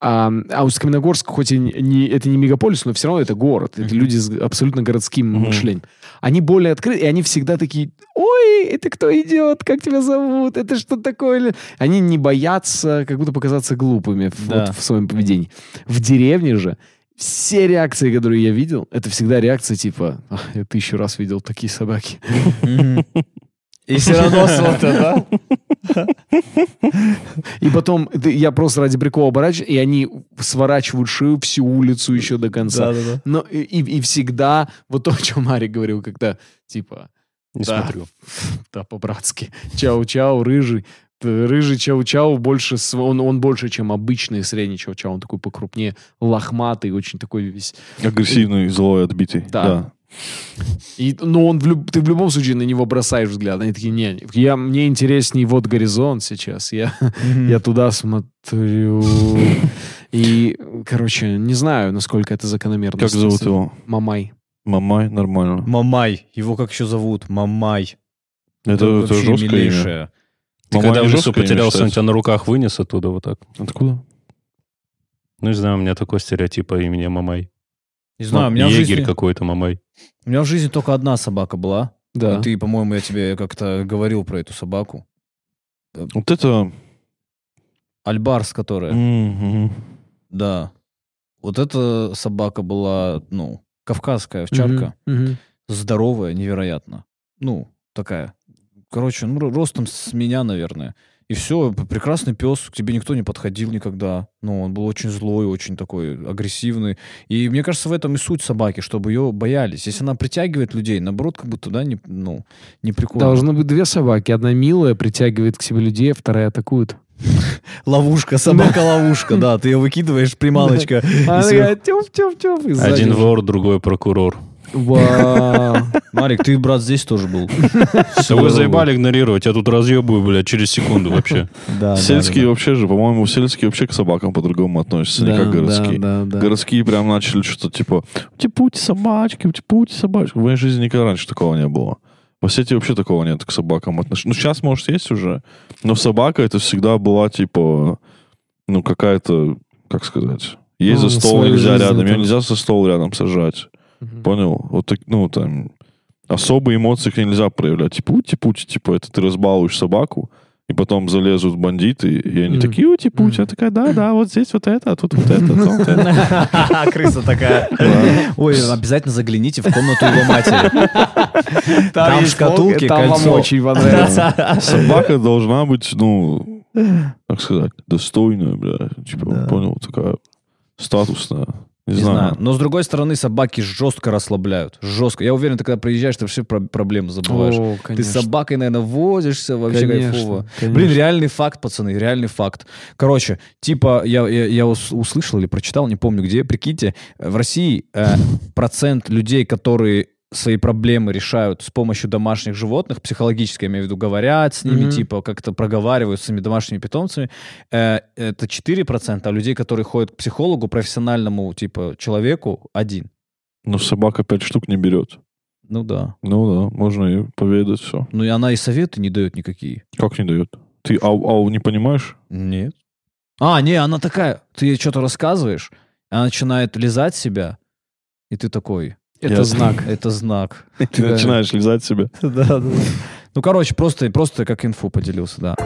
а, а Усть-Каменогорск, хоть и не, это не мегаполис, но все равно это город. Это люди с абсолютно городским Мгм. мышлением. Они более открыты, и они всегда такие, ой, это кто идет, как тебя зовут, это что такое? Они не боятся как будто показаться глупыми в, Да. вот в своем поведении. В деревне же все реакции, которые я видел, это всегда реакция типа, «А, я тысячу раз видел такие собаки. И все равно смотрят, да? И потом я просто ради прикола оборачиваюсь, и они сворачивают шею всю улицу еще до конца. Но и, всегда вот то, о чем Марик говорил, когда типа Не Да. смотрю. да, по-братски. Чау-чау, рыжий. Рыжий чау-чау больше, он, он больше, чем обычный средний чау-чау. Он такой покрупнее, лохматый, очень такой весь. Агрессивный, злой, отбитый. Да. Да. И, но он в люб- ты в любом случае на него бросаешь взгляд. Они такие, не, я, мне интереснее вот горизонт сейчас. Я, я туда смотрю. И, короче, не знаю, насколько это закономерно. Как зовут его? Мамай. Мамай, нормально. Мамай. Его как еще зовут? Мамай. Это, это вообще жесткое имя. милейшее. Ты Мамай когда в лесу имя потерялся, он тебя на руках вынес оттуда вот так. Откуда? Ну, не знаю, у меня такой стереотип по имени Мамай. Не знаю, у меня, в Егерь жизни, какой-то Мамай. у меня в жизни только одна собака была. Да. И Ты, по-моему, я тебе как-то говорил про эту собаку. Вот это... Альбарс, которая. Мгм. Да. Вот эта собака была, ну, кавказская овчарка. Мгм, мгм. Здоровая, невероятно. Ну, такая. Короче, ну, ро- ростом с меня, наверное. И все, прекрасный пес, к тебе никто не подходил никогда. Ну, он был очень злой, очень такой агрессивный. И мне кажется, в этом и суть собаки, чтобы ее боялись. Если она притягивает людей, наоборот, как будто, да, не, ну, не прикольно. Должно быть две собаки. Одна милая, притягивает к себе людей, а вторая атакует. Ловушка, собака-ловушка, да. Ты ее выкидываешь, приманочка. Один вор, другой прокурор. Вау. Марик, ты, брат, здесь тоже был. Да вы заебали игнорировать, я тут разъебываю, блядь, через секунду вообще. Сельские вообще же, по-моему, сельские вообще к собакам по-другому относятся, не как городские. да, да, да. Городские прям начали что-то типа «Утипути собачки, утипути собачки». В моей жизни никогда раньше такого не было. В Осетии вообще такого нет к собакам отношения. Ну, сейчас, может, есть уже, но собака это всегда была, типа, ну, какая-то, как сказать, ей Ну, за стол нельзя рядом, ее нельзя за стол рядом сажать. Мгм. Понял? Вот так, ну, там, особые эмоции нельзя проявлять. Типа, ути-пути, типа, это ты разбалуешь собаку, и потом залезут бандиты, и они Мгм. такие, ути-пути, я такая, да-да, вот здесь вот это, а тут вот это, а тут вот это. Крыса такая. Ой, обязательно загляните в комнату его матери. Там шкатулки, Там вам кольцо. очень понравится. Собака должна быть, ну, так сказать, достойная, бля. Типа, Да. понял, такая статусная. Не, Не знаю. знаю. Но с другой стороны, собаки жестко расслабляют. Жестко. Я уверен, ты когда приезжаешь, ты все про- проблемы забываешь. О, Ты с собакой, наверное, возишься, вообще Конечно, кайфово. конечно. Блин, реальный факт, пацаны, реальный факт. Короче, типа, я, я, я ус- услышал или прочитал, не помню где, прикиньте, в России э, процент людей, которые свои проблемы решают с помощью домашних животных, психологически, я имею в виду, говорят с ними, Мгм. типа, как-то проговаривают с своими домашними питомцами, э, это 4%, а людей, которые ходят к психологу, профессиональному, типа, человеку, один. Но собака пять штук не берет. Ну да. Ну да, можно и поведать все. Ну и она и советы не дает никакие. Как не дает? Ты ау, ау не понимаешь? Нет. А, не, она такая, ты ей что-то рассказываешь, она начинает лизать себя, и ты такой, Это Я- знак. это знак. Ты Да. начинаешь лизать себя. Да, да. Ну, короче, просто, просто как инфу поделился, да.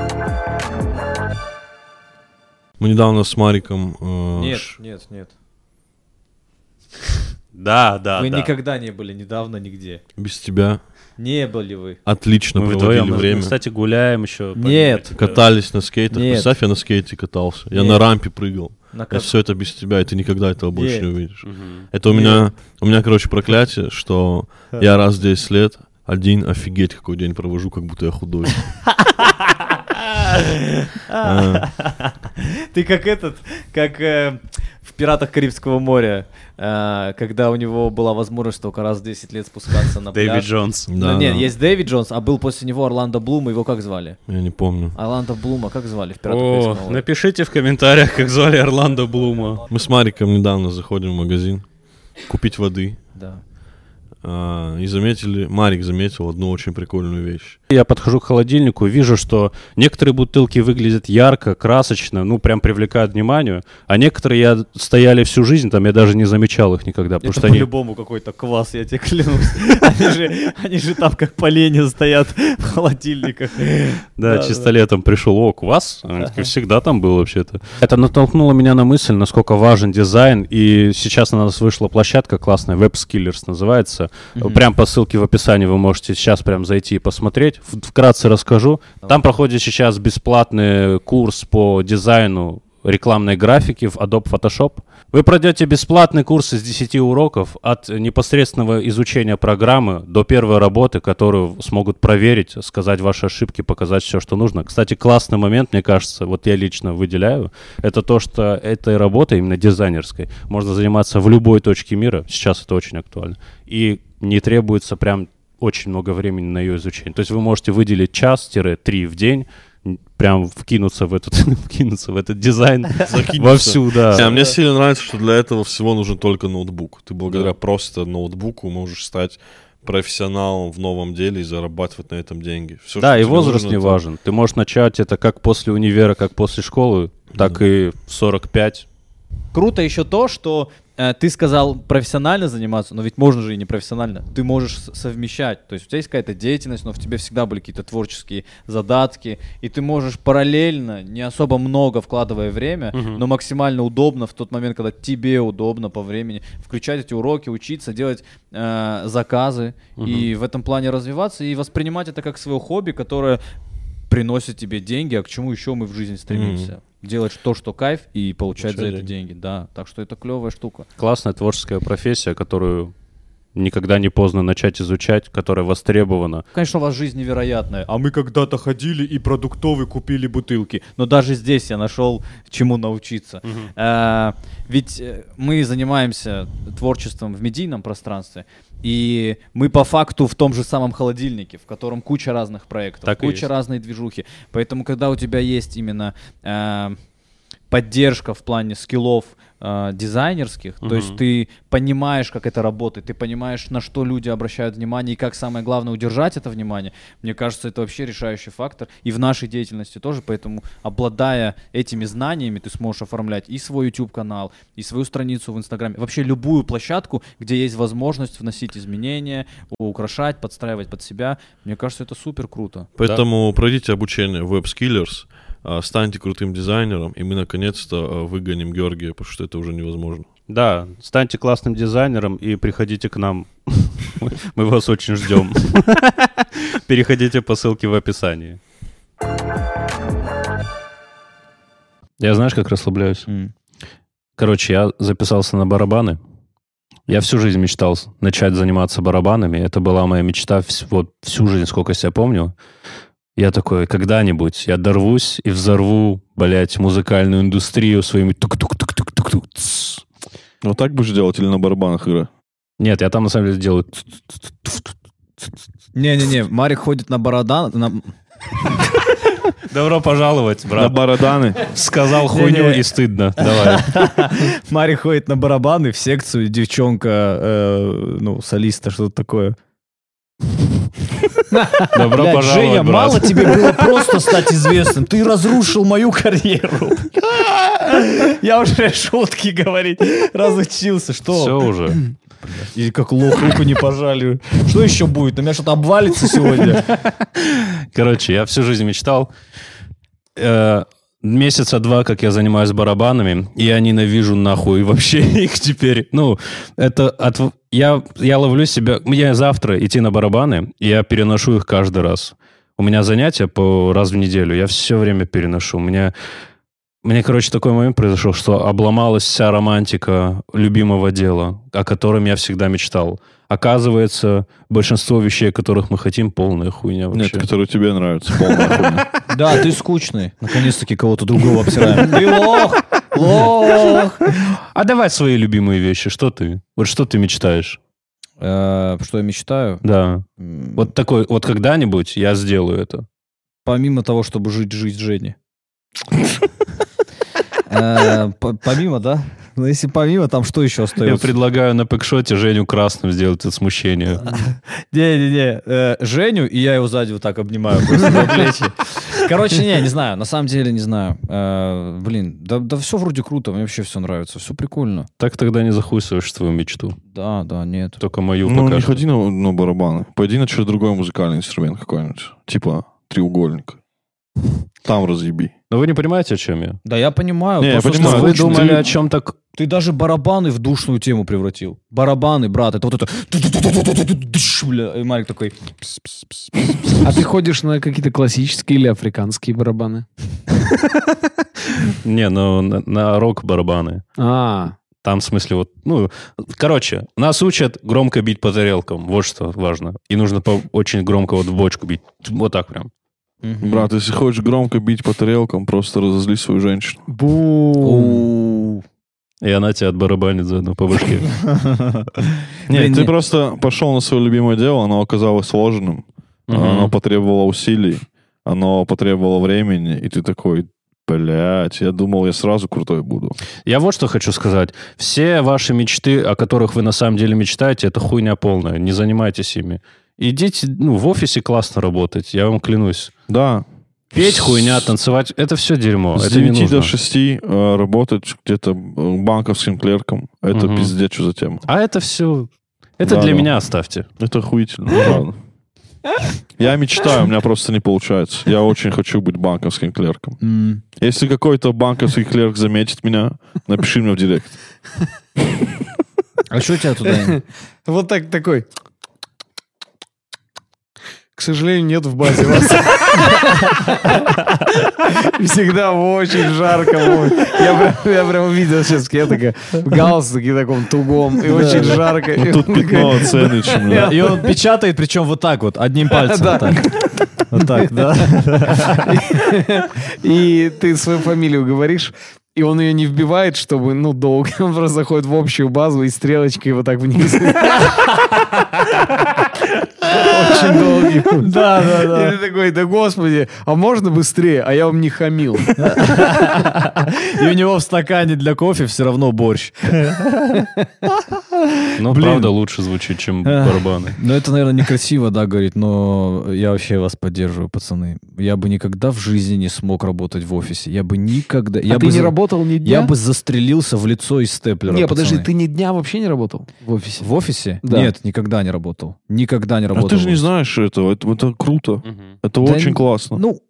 Мы недавно с Мариком... э, ш- нет, нет. Да, да, вы да. никогда не были недавно нигде. без тебя Не были вы. отлично Мы проводили вдвоем, мы, время. кстати, гуляем еще. Нет. Катались на скейтах. Нет. Представь, я на скейте катался. Я Нет. на рампе прыгал. На А как- все это без тебя, и ты никогда этого больше Нет. не увидишь. Мгм. Это у меня, у меня, короче, проклятие, что я раз в 10 лет один офигеть какой день провожу, как будто я худой. А, Ты как этот, как э, «Пиратах Карибского моря», э, когда у него была возможность только раз в 10 лет спускаться на Дэвид пляж. Джонс. Ну, Да, нет, есть Дэвид Джонс, а был после него Орландо Блум, его как звали? Я не помню. Орландо Блума как звали в «Пиратах Карибского моря»? напишите в комментариях, как звали Орландо Блума. Мы с Мариком недавно заходим в магазин купить воды. Да. А, и заметили, Марик заметил одну очень прикольную вещь. Я подхожу к холодильнику, вижу, что некоторые бутылки выглядят ярко, красочно, ну, прям привлекают внимание, а некоторые я стояли всю жизнь, там я даже не замечал их никогда, потому Это что они... по-любому какой-то квас, я тебе клянусь. Они же, они же там как поленья стоят в холодильниках. Да, чисто летом пришел, о, квас, всегда там был вообще-то. Это натолкнуло меня на мысль, насколько важен дизайн, и сейчас на нас вышла площадка классная, WebSkillers называется. Прям по ссылке в описании вы можете сейчас прям зайти и посмотреть. Вкратце расскажу. Там проходит сейчас бесплатный курс по дизайну рекламной графики в Adobe Photoshop. Вы пройдете бесплатный курс из 10 уроков от непосредственного изучения программы до первой работы, которую смогут проверить, сказать ваши ошибки, показать все, что нужно. Кстати, классный момент, мне кажется, вот я лично выделяю, это то, что этой работой, именно дизайнерской, можно заниматься в любой точке мира. Сейчас это очень актуально. И не требуется прям очень много времени на ее изучение. То есть вы можете выделить час-три в день, прям вкинуться в этот, вкинуться в этот дизайн вовсю, да. А мне сильно нравится, что для этого всего нужен только ноутбук. Ты благодаря просто ноутбуку можешь стать профессионалом в новом деле и зарабатывать на этом деньги. Всё, Да, и возраст нужно, не это- важен. Ты можешь начать это как после универа, как после школы, так и в 45. Круто еще то, что э, ты сказал профессионально заниматься, но ведь можно же и не профессионально. Ты можешь совмещать. То есть у тебя есть какая-то деятельность, но в тебе всегда были какие-то творческие задатки, и ты можешь параллельно, не особо много вкладывая время, но максимально удобно в тот момент, когда тебе удобно по времени, включать эти уроки, учиться, делать э, заказы, и в этом плане развиваться, и воспринимать это как свое хобби, которое приносит тебе деньги, а к чему еще мы в жизни стремимся? Делать то, что кайф, и получать за Получать это деньги. Да, так что это клевая штука. Классная творческая профессия, которую никогда не поздно начать изучать, которая востребована. Конечно, у вас жизнь невероятная. А мы когда-то ходили и продуктовый купили бутылки. Но даже здесь я нашел чему научиться. А, ведь э, мы занимаемся творчеством в медийном пространстве. И мы по факту в том же самом холодильнике, в котором куча разных проектов, Так куча разной движухи. Поэтому, когда у тебя есть именно э, поддержка в плане скиллов э, дизайнерских, то есть ты понимаешь, как это работает, ты понимаешь, на что люди обращают внимание и как самое главное удержать это внимание. Мне кажется, это вообще решающий фактор и в нашей деятельности тоже, поэтому обладая этими знаниями, ты сможешь оформлять и свой YouTube канал, и свою страницу в Инстаграме, вообще любую площадку, где есть возможность вносить изменения, украшать, подстраивать под себя. Мне кажется, это супер круто. Поэтому пройдите обучение в WebSkillers, а, станьте крутым дизайнером, и мы наконец-то а, выгоним Георгия, потому что это уже невозможно. Да, станьте классным дизайнером и приходите к нам. Мы- вас очень ждем. Переходите по ссылке в описании. Я знаешь, как расслабляюсь? Короче, я записался на барабаны. Я всю жизнь мечтал начать заниматься барабанами. Это была моя мечта вс- вот всю жизнь, сколько себя помню. Я такой, когда-нибудь я дорвусь и взорву, блядь, музыкальную индустрию своими тук-тук-тук-тук-тук. тс. Вот так будешь делать или на барабанах игра? Нет, я там на самом деле делаю... Не-не-не, Марик ходит на бородан... на- Добро пожаловать, На брат. бараданы. Сказал хуйню и стыдно. Давай. Марик ходит на барабаны в секцию, девчонка, э, ну, солиста, что-то такое. Добро Блядь, пожаловать, Женя, брат. мало тебе было просто стать известным. Ты разрушил мою карьеру. Я уже шутки говорить разучился. Что? Все уже. И как лох руку не пожали. Что еще будет? На меня что-то обвалится сегодня. Короче, я всю жизнь мечтал. Э, месяца два, как я занимаюсь барабанами, и я ненавижу нахуй вообще их теперь. Ну, это от... Я, я ловлю себя... Мне завтра идти на барабаны, и я переношу их каждый раз. У меня занятия по раз в неделю, я все время переношу. У меня... Мне, короче, такой момент произошел, что обломалась вся романтика любимого дела, о котором я всегда мечтал. Оказывается, большинство вещей, которых мы хотим, полная хуйня вообще. Нет, которые тебе нравятся. Полная хуйня. Да, ты скучный. Наконец-таки кого-то другого обсираем. Ты лох! Лох! А давай свои любимые вещи. Что ты? Вот что ты мечтаешь? Э, Что я мечтаю? Да. Вот такой, вот когда-нибудь я сделаю это. Помимо того, чтобы жить жизнь Жени. Э, по- Помимо, да? Ну, если помимо, там что еще Я остается? предлагаю на пэкшоте Женю красным сделать от смущения. Не-не-не, э, Женю, и я его сзади вот так обнимаю плечи. Короче, не, не знаю, на самом деле не знаю. Э, Блин, да, все вроде круто, мне вообще все нравится, все прикольно. Так тогда не захуйствуешь свою мечту. Да, да, нет. Только мою Ну, не ходи на, барабаны. Пойди на что другой музыкальный инструмент какой-нибудь. Типа треугольник. Там разъеби. Но вы не понимаете, о чем я? Да я понимаю. Не, я понимаю, Вы думали ты- о чем так... Ты даже барабаны в душную тему превратил. Барабаны, брат, это вот это... И Марик такой... А ты ходишь на какие-то классические или африканские барабаны? Не, ну на, на рок-барабаны. А, Там в смысле вот... Ну, короче, нас учат громко бить по тарелкам. Вот что важно. И нужно по- очень громко вот в бочку бить. Вот так прям. Брат, если хочешь громко бить по тарелкам, просто разозли свою женщину. бу. И она тебя отбарабанит заодно по башке. Нет, ты просто пошел на свое любимое дело, оно оказалось сложным, Мгм. оно потребовало усилий, оно потребовало времени, и ты такой, блядь, я думал, я сразу крутой буду. Я вот что хочу сказать. Все ваши мечты, о которых вы на самом деле мечтаете, это хуйня полная. Не занимайтесь ими. Идите, ну, в офисе классно работать, я вам клянусь. Да. Петь хуйня, танцевать, это все дерьмо. С это не 9 нужно. до 6 э, работать где-то э, банковским клерком, это Мгм. пиздец, что за тема. А это все... Это Да, для да. меня оставьте. Это охуительно, правда. Я мечтаю, у меня просто не получается. Я очень хочу быть банковским клерком. М. Если какой-то банковский клерк заметит меня, напиши мне в директ. А что у тебя туда? Вот так такой. К сожалению, нет в базе вас. Всегда очень жарко. Я прям, я прям увидел сейчас, я такая в галстуке таком тугом, и очень жарко. И Ну, тут он пятно да. И он печатает, причем вот так вот, одним пальцем. Так. Вот так, да. И ты свою фамилию говоришь, и он ее не вбивает, чтобы, ну, долго. Он просто заходит в общую базу и стрелочкой вот так вниз. Очень долгий. Да, да, да. И ты такой, да господи, а можно быстрее? А я вам не хамил. И у него в стакане для кофе все равно борщ. Но Блин. правда лучше звучит, чем Эх. барабаны. Ну, это, наверное, некрасиво, да, говорит, но я вообще вас поддерживаю, пацаны. Я бы никогда в жизни не смог работать в офисе. Я бы никогда... я А ты бы не за- работал ни дня? Я бы застрелился в лицо из степлера, Не, подожди, пацаны. ты ни дня вообще не работал в офисе? В офисе? Да. Нет, никогда не работал. Никогда не А работал. ты же не знаешь этого, это, это круто. Это Да очень н- классно. Ну,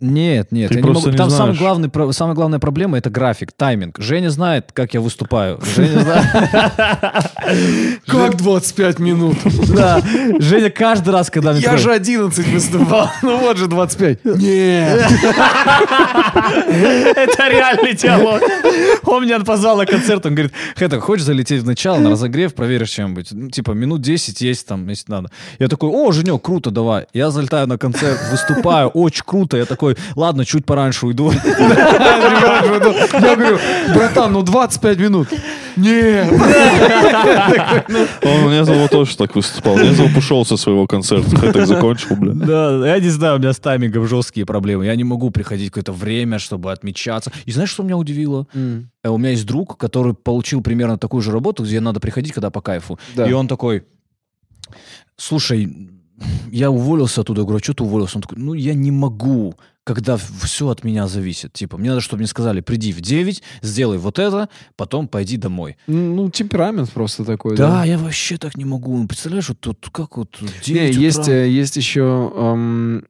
Нет, нет, Ты я не просто могу. не Там самый знаешь. главный, про- самая главная проблема это график, тайминг. Женя знает, как я выступаю. Женя знает. Как 25 минут? Да. Женя каждый раз, когда мне Я же 11 выступал. Ну вот же 25. Нет. Это реальный диалог. Он меня позвал на концерт, он говорит, это, хочешь залететь в начало на разогрев, проверишь чем-нибудь? Ну, типа, минут 10 есть там, если надо. Я такой, о, Женек, круто, давай. Я залетаю на концерт, выступаю, очень круто. Я такой, ладно, чуть пораньше уйду. Я говорю, братан, ну 25 минут. Нет. Он мне зовут тоже так выступал. Я зовут ушел со своего концерта. Я так закончил, бля. Да, я не знаю, у меня с таймингом жесткие проблемы. Я не могу приходить какое-то время, чтобы отмечаться. И знаешь, что меня удивило? Э, У меня есть друг, который получил примерно такую же работу, где надо приходить, когда по кайфу. И он такой, слушай, я уволился оттуда. Я говорю, а что ты уволился? Он такой, ну, я не могу, когда все от меня зависит. Типа, мне надо, чтобы мне сказали, приди в 9, сделай вот это, потом пойди домой. Ну, темперамент просто такой. Да, я вообще так не могу. Ну, Представляешь, вот тут как вот 9 Не, утра. есть, э, есть еще эм,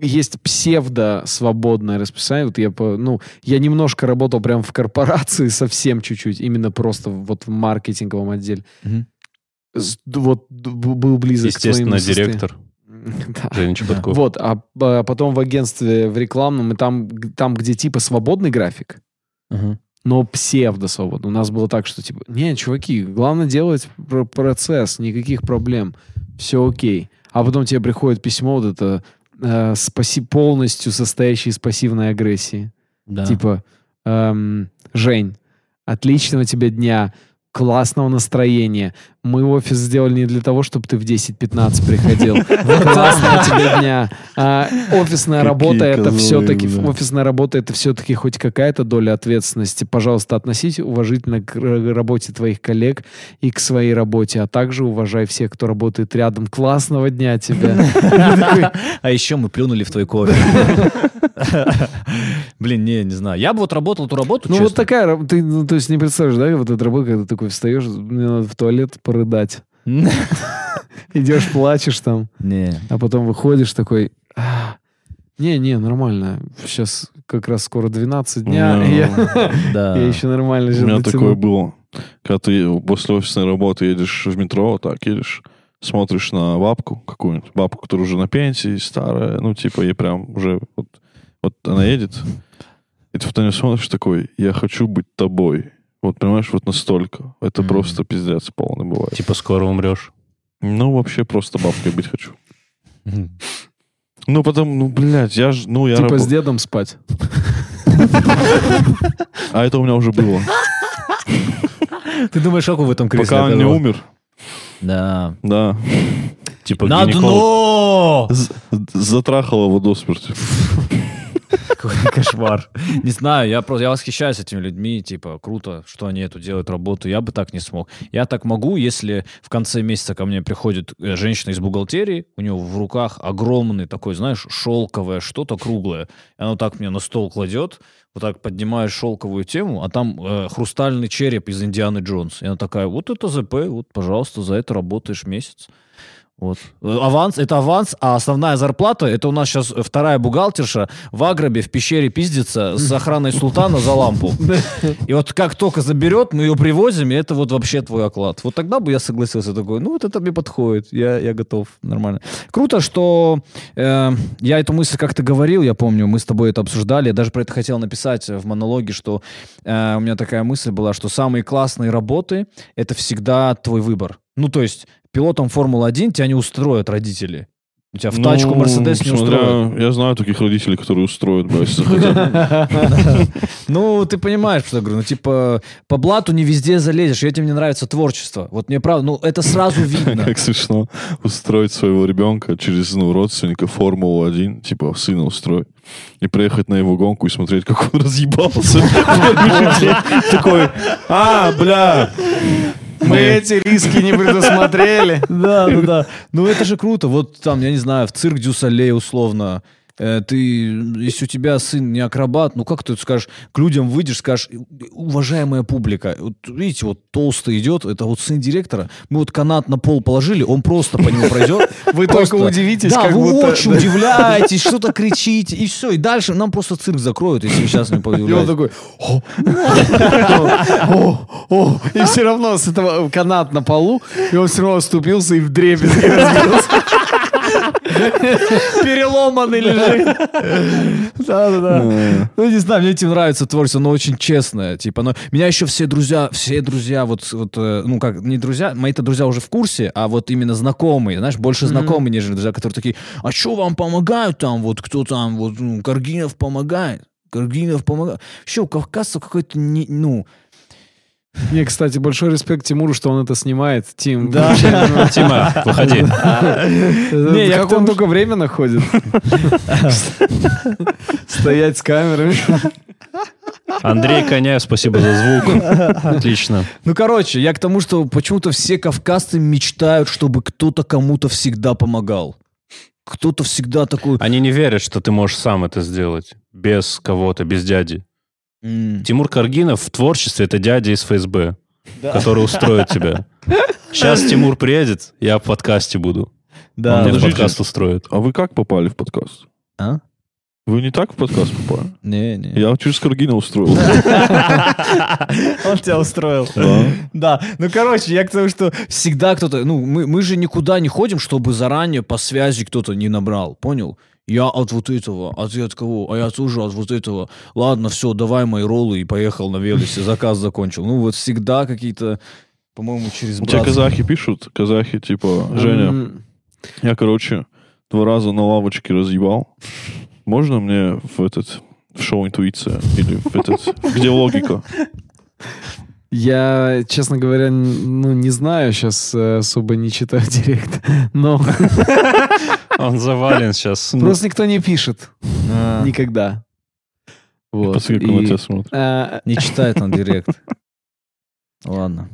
есть псевдо свободное расписание. Вот я, по- ну, я немножко работал прям в корпорации, совсем чуть-чуть, именно просто вот в маркетинговом отделе. Д- Вот был близок к Естественно, твоему состоянию. Да. Женя Чеботков. Вот, а п- потом в агентстве в рекламном, и там, там где типа свободный график, но псевдо свободный. У нас было так, что типа, не, чуваки, главное делать пр- процесс, никаких проблем, все окей. А потом тебе приходит письмо вот это э, спаси полностью состоящее из пассивной агрессии. Да. Типа, эм, Жень, отличного тебе дня, классного настроения. Мы офис сделали не для того, чтобы ты в 10-15 приходил. Классного тебе дня. А, офисная работа это все-таки офисная работа это все-таки хоть какая-то доля ответственности. Пожалуйста, относись уважительно к работе твоих коллег и к своей работе, а также уважай всех, кто работает рядом. Классного дня тебе. А еще мы плюнули в твой кофе. Блин, не, не знаю. Я бы вот работал эту работу, Ну вот такая, ты, ну, то есть не представляешь, да, вот эта работа, когда ты такой встаешь, мне надо в туалет порыдать. Идешь, плачешь там, Не. а потом выходишь такой, «А, не-не, нормально, сейчас как раз скоро 12 дня, Ну, и я, Да. я еще нормально У меня дотяну». такое было. Когда ты после офисной работы едешь в метро, так едешь, смотришь на бабку какую-нибудь, бабку, которая уже на пенсии, старая, ну, типа, ей прям уже, вот, вот она едет, и ты нее смотришь такой, я хочу быть тобой. Вот, понимаешь, вот настолько. Это Мгм. просто пиздец полный бывает. Типа скоро умрешь. Ну, вообще просто бабкой быть хочу. Ну, потом, ну, блядь, я ж, ну, я Типа с дедом спать. А это у меня уже было. Ты думаешь, как он в этом кресле Пока он не умер. Да. Да. Типа На дно! Затрахал его до смерти. Какой кошмар. Не знаю, я просто я восхищаюсь этими людьми, типа, круто, что они эту делают работу. Я бы так не смог. Я так могу, если в конце месяца ко мне приходит э, женщина из бухгалтерии, у нее в руках огромный такой, знаешь, шелковое что-то круглое. И она так мне на стол кладет, вот так поднимаешь шелковую тему, а там э, хрустальный череп из Индианы Джонс. И она такая, вот это ЗП, вот, пожалуйста, за это работаешь месяц. Вот. Аванс, это аванс, а основная зарплата, это у нас сейчас вторая бухгалтерша в Агробе в пещере пиздится с охраной султана за лампу. И вот как только заберет, мы ее привозим, и это вот вообще твой оклад. Вот тогда бы я согласился такой, ну вот это мне подходит, я, я готов, нормально. Круто, что э, я эту мысль как-то говорил, я помню, мы с тобой это обсуждали, я даже про это хотел написать в монологе, что э, у меня такая мысль была, что самые классные работы — это всегда твой выбор. Ну, то есть пилотом Формулы-1 тебя не устроят родители. У тебя в тачку Ну, Мерседес не смотря- устроят. Я знаю таких родителей, которые устроят, бля, если захотят. Ну, ты понимаешь, что я говорю. Ну, типа, по блату не везде залезешь. И этим мне нравится творчество. Вот мне правда, ну, это сразу видно. Как смешно устроить своего ребенка через ну, родственника Формулу-1, типа сына устроить, и приехать на его гонку и смотреть, как он разъебался. Такой, а, бля, Мы эти риски не предусмотрели. Да, да, да. Ну, это же круто. Вот там, я не знаю, в цирк Дюсалей условно. Э, ты, если у тебя сын не акробат, ну как ты скажешь, к людям выйдешь, скажешь, уважаемая публика, вот видите, вот толстый идет, это вот сын директора, мы вот канат на пол положили, он просто по нему пройдет. Вы только удивитесь, Да, вы очень удивляетесь, что-то кричите, и все, и дальше нам просто цирк закроют, если сейчас не И он такой, и все равно с этого канат на полу, и он все равно оступился и в дребезги разбился. Переломанный лежит. Да-да-да. Ну, не знаю, мне этим нравится творчество, оно очень честное. Типа, но меня еще все друзья, все друзья, вот, вот, э, ну, как, не друзья, мои-то друзья уже в курсе, а вот именно знакомые, знаешь, больше знакомые, нежели друзья, которые такие, а что вам помогают там, вот, кто там, вот, ну, Каргинов помогает. Каргинов помогает. Вообще, у кавказцев какой-то, не- ну, Не, кстати, большой респект Тимуру, что он это снимает. Тим, Да. Тима, выходи. Не, я как он только время находит. Стоять с камерами. Андрей Коня, спасибо за звук. Отлично. Ну, короче, я к тому, что почему-то все кавказцы мечтают, чтобы кто-то кому-то всегда помогал. Кто-то всегда такой... Они не верят, что ты можешь сам это сделать. Без кого-то, без дяди. «М, Тимур Каргинов в творчестве это дядя из ФСБ, который устроит тебя. Сейчас Тимур приедет, я в подкасте буду. Да, Он мне подкаст устроит. А вы как попали в подкаст? А? Вы не так в подкаст попали? Не, не. Я через Каргина устроил. Он тебя устроил. Да. Да, ну короче, я к тому, что всегда кто-то, ну мы, мы же никуда не ходим, чтобы заранее по связи кто-то не набрал, понял? Я от вот этого, а ты от кого? А я тоже от вот этого. Ладно, все, давай мои роллы и поехал на велосе, заказ закончил. Ну вот всегда какие-то, по-моему, через У тебя казахи пишут, казахи, типа, Женя, я, короче, два раза на лавочке разъебал. Можно мне в этот в шоу «Интуиция» или в этот... Где логика? Я, честно говоря, ну, не знаю, сейчас особо не читаю директ, но Он завален сейчас. просто никто не пишет. А, Никогда. Вот. Посмотри, И, тебя смотрит. Не читает он директ. Ладно.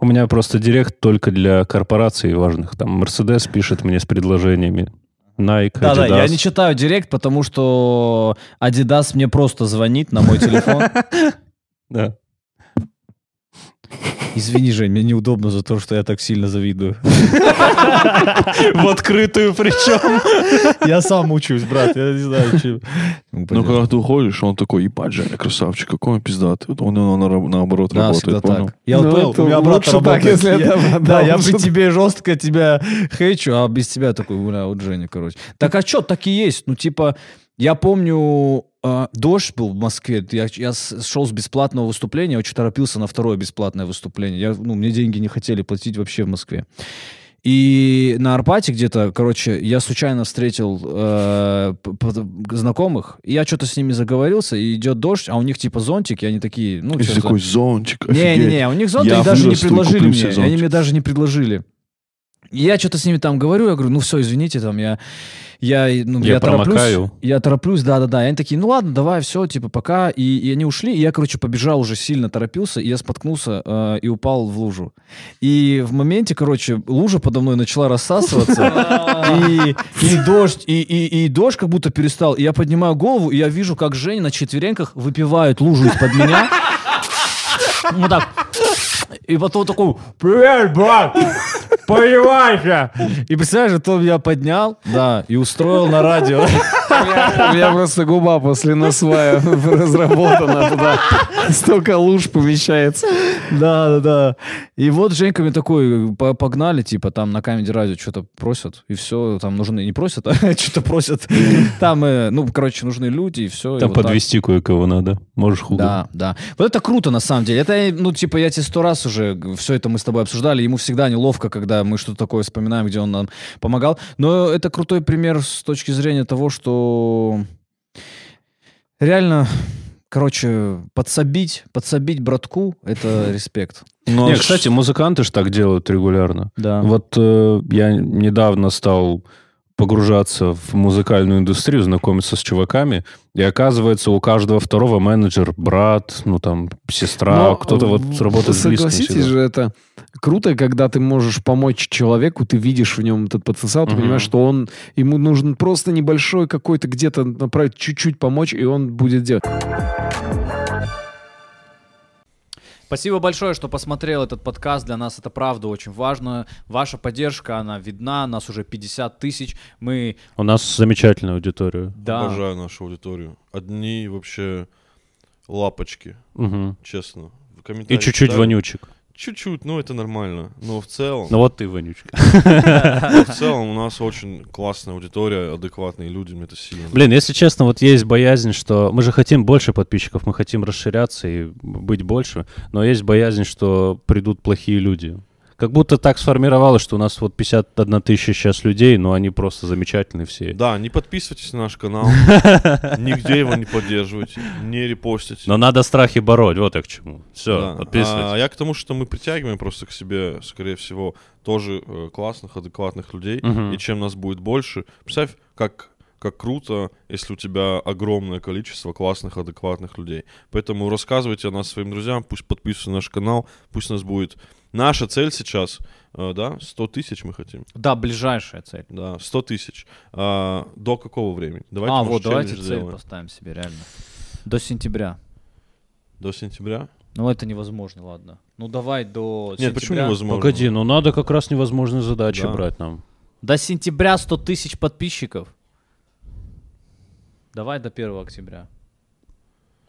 У меня просто директ только для корпораций важных. Там Мерседес пишет мне с предложениями. Nike, Да, да, я не читаю директ, потому что Adidas мне просто звонит на мой телефон. Да. Извини, Жень, мне неудобно за то, что я так сильно завидую. В открытую причем. Я сам учусь, брат, я не знаю, чем. Ну, когда ты уходишь, он такой, ебать, Женя, красавчик, какой он пиздатый. Он, он, на- наоборот работает, понял? так. Я Ну, вот понял, у меня так, работает. если Я- это- Да, да, я при тебе жестко тебя хейчу, а без тебя такой, бля, вот Женя, короче. Так а что, так и есть. Ну, типа, я помню, э, дождь был в Москве, я, я шел с бесплатного выступления, очень торопился на второе бесплатное выступление. Я, ну, мне деньги не хотели платить вообще в Москве. И на Арбате где-то, короче, я случайно встретил э, знакомых, и я что-то с ними заговорился, и идет дождь, а у них типа зонтики, они такие, ну, И такой зонтик, не-не-не, у них Я и даже не и предложили мне. И Они зонтик. мне даже не предложили. Я что-то с ними там говорю, я говорю, ну все, извините, там я, я, ну, Я тороплюсь, промокаю. я тороплюсь, да-да-да. И они такие, ну ладно, давай, все, типа, пока. И, и они ушли, и я, короче, побежал уже сильно, торопился, и я споткнулся э, и упал в лужу. И в моменте, короче, лужа подо мной начала рассасываться, и, и дождь, и, и, и дождь как будто перестал. И я поднимаю голову, и я вижу, как Женя на четвереньках выпивает лужу из-под меня. Вот так. И потом такой, привет, брат, поливайся. И представляешь, он меня поднял, да, и устроил на радио. У меня просто губа после насвая разработана туда. Столько луж помещается. Да, да, да. И вот Женька мне такой, по- погнали, типа, там на камеди радио что-то просят, и все, там нужны, не просят, а что-то просят. Там, э, ну, короче, нужны люди, и все. Там подвести кое-кого надо. Можешь хуга. Да, да. Вот это круто, на самом деле. Это, ну, типа, я тебе сто раз уже все это мы с тобой обсуждали. Ему всегда неловко, когда мы что-то такое вспоминаем, где он нам помогал. Но это крутой пример с точки зрения того, что реально, короче, подсобить, подсобить братку — это респект. Ну, кстати, музыканты же так делают регулярно. Да. Вот э, я недавно стал погружаться в музыкальную индустрию, знакомиться с чуваками, и оказывается, у каждого второго менеджер, брат, ну там, сестра, кто-то вот работает близко Согласитесь всегда. же, это круто, когда ты можешь помочь человеку, ты видишь в нем этот потенциал, ты Мгм. понимаешь, что он, ему нужен просто небольшой какой-то где-то направить, чуть-чуть помочь, и он будет делать. Спасибо большое, что посмотрел этот подкаст. Для нас это правда очень важно. Ваша поддержка, она видна. Нас уже 50 тысяч. Мы, У нас замечательная аудитория. да, Обожаю нашу аудиторию. Одни вообще лапочки, Мгм. честно. В И чуть-чуть читаю. вонючек. Чуть-чуть, ну это нормально. Но в целом, Ну вот ты вонючка. в целом у нас очень классная аудитория, адекватные люди, мне это сильно Блин, если честно, вот есть боязнь, что мы же хотим больше подписчиков, мы хотим расширяться и быть больше, но есть боязнь, что придут плохие люди. Как будто так сформировалось, что у нас вот 51 тысяча сейчас людей, но они просто замечательные все. Да, не подписывайтесь на наш канал, нигде его не поддерживайте, не репостите. Но надо страхи бороть, вот я к чему. Все, подписывайтесь. А я к тому, что мы притягиваем просто к себе, скорее всего, тоже э, классных, адекватных людей. И чем нас будет больше, представь, как как круто, если у тебя огромное количество классных, адекватных людей. Поэтому рассказывайте о нас своим друзьям, пусть подписываются на наш канал, пусть у нас будет... Наша цель сейчас, э, да, 100 тысяч мы хотим. да, ближайшая цель. Да, 100 тысяч. А, до какого времени? Давайте, а, может, вот, давайте цель сделаем. поставим себе, реально. До сентября. До сентября? Ну, это невозможно, ладно. Ну, давай до Нет, почему сентября. невозможно? Погоди, ну надо как раз невозможные задачи Да. брать нам. До сентября 100 тысяч подписчиков. Давай до 1 октября.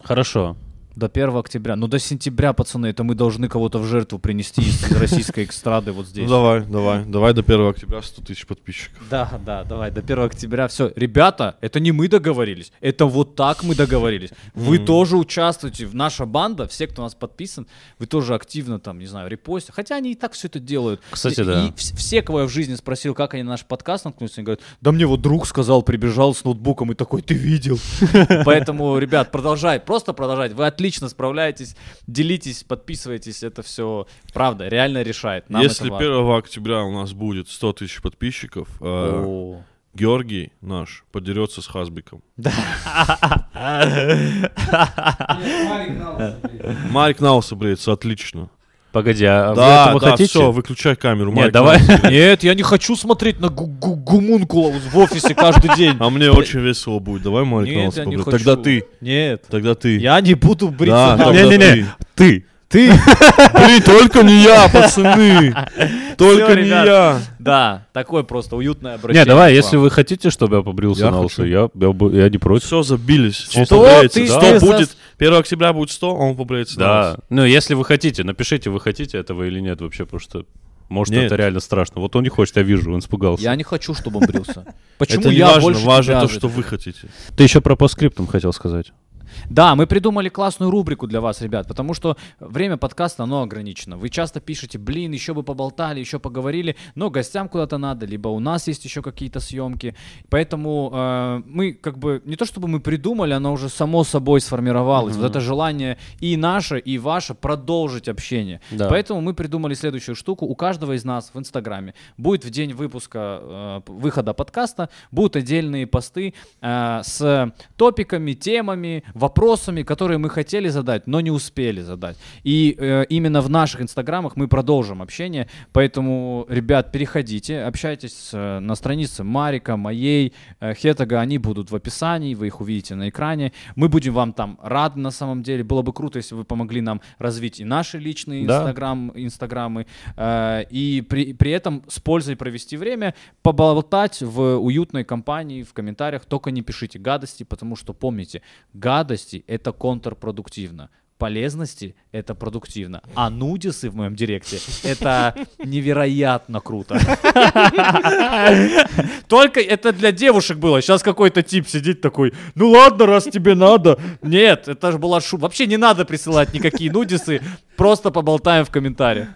Хорошо. До 1 октября. Ну, до сентября, пацаны, это мы должны кого-то в жертву принести из российской экстрады вот здесь. Ну давай, давай, давай до 1 октября 100 тысяч подписчиков. Да, да, давай, до 1 октября. Все, ребята, это не мы договорились, это вот так мы договорились. Вы тоже участвуете, в наша банда, все, кто у нас подписан, вы тоже активно там, не знаю, репостите. Хотя они и так все это делают. Кстати, да. И вс- все, кого я в жизни спросил, как они на наш подкаст наткнулись, они говорят, да мне вот друг сказал, прибежал с ноутбуком и такой, ты видел. Поэтому, ребят, продолжай, просто продолжать. Вы отлично справляетесь, делитесь, подписывайтесь, это все, правда, реально решает. Нам Если это важно. 1 октября у нас будет 100 тысяч подписчиков, э. Георгий наш подерется с Хазбиком. Марик Науса бреется, отлично. Погоди, а вы да, этого да, хотите? все, выключай камеру. Нет, давай. Нет, я не хочу смотреть на гу- гу- гумункула в офисе каждый день. А мне очень весело будет. Давай Марик Нет, я не хочу. Тогда ты. Нет. Тогда ты. Я не буду бриться. Да, на- тогда Не-не-не. ты. Ты. Ты? Блин, только не я, пацаны. Только не ребят. я. Да, такое просто уютное обращение. Не, давай, если вам. вы хотите, чтобы я побрился Я на лысо, я, я, бы- я не против. Все, забились. Он Что побреется. ты- 100 ты за- будет. 1 октября будет 100, он побреется. Да. Ну, если вы хотите, напишите, вы хотите этого или нет вообще, потому что может Нет. это реально страшно. Вот он не хочет, я вижу, он испугался. Я не хочу, чтобы он брился. Почему Это не я важно, больше важно то, что вы хотите. Ты еще про постскриптум хотел сказать. Да, мы придумали классную рубрику для вас, ребят, потому что время подкаста, оно ограничено. Вы часто пишете, блин, еще бы поболтали, еще поговорили, но гостям куда-то надо, либо у нас есть еще какие-то съемки. Поэтому э, мы как бы, не то чтобы мы придумали, оно уже само собой сформировалось. Вот это желание и наше, и ваше продолжить общение. Да. Поэтому мы придумали следующую штуку. У каждого из нас в Инстаграме будет в день выпуска, э, выхода подкаста, будут отдельные посты э, с топиками, темами, вопросами, которые мы хотели задать, но не успели задать. И э, именно в наших Инстаграмах мы продолжим общение. Поэтому, ребят, переходите, общайтесь э, на странице Марика, моей, э, Хетага, они будут в описании, вы их увидите на экране. Мы будем вам там рады на самом деле. Было бы круто, если вы помогли нам развить и наши личные Да. инстаграм, инстаграмы, э, и при, при этом с пользой провести время, поболтать в уютной компании, в комментариях. Только не пишите гадости, потому что помните, гадости — это контрпродуктивно. Полезности — это продуктивно. А нудисы в моем директе — это невероятно круто. Только это для девушек было. Сейчас какой-то тип сидит такой, ну ладно, раз тебе надо. Нет, это же была шутка. Вообще не надо присылать никакие нудисы. Просто поболтаем в комментариях.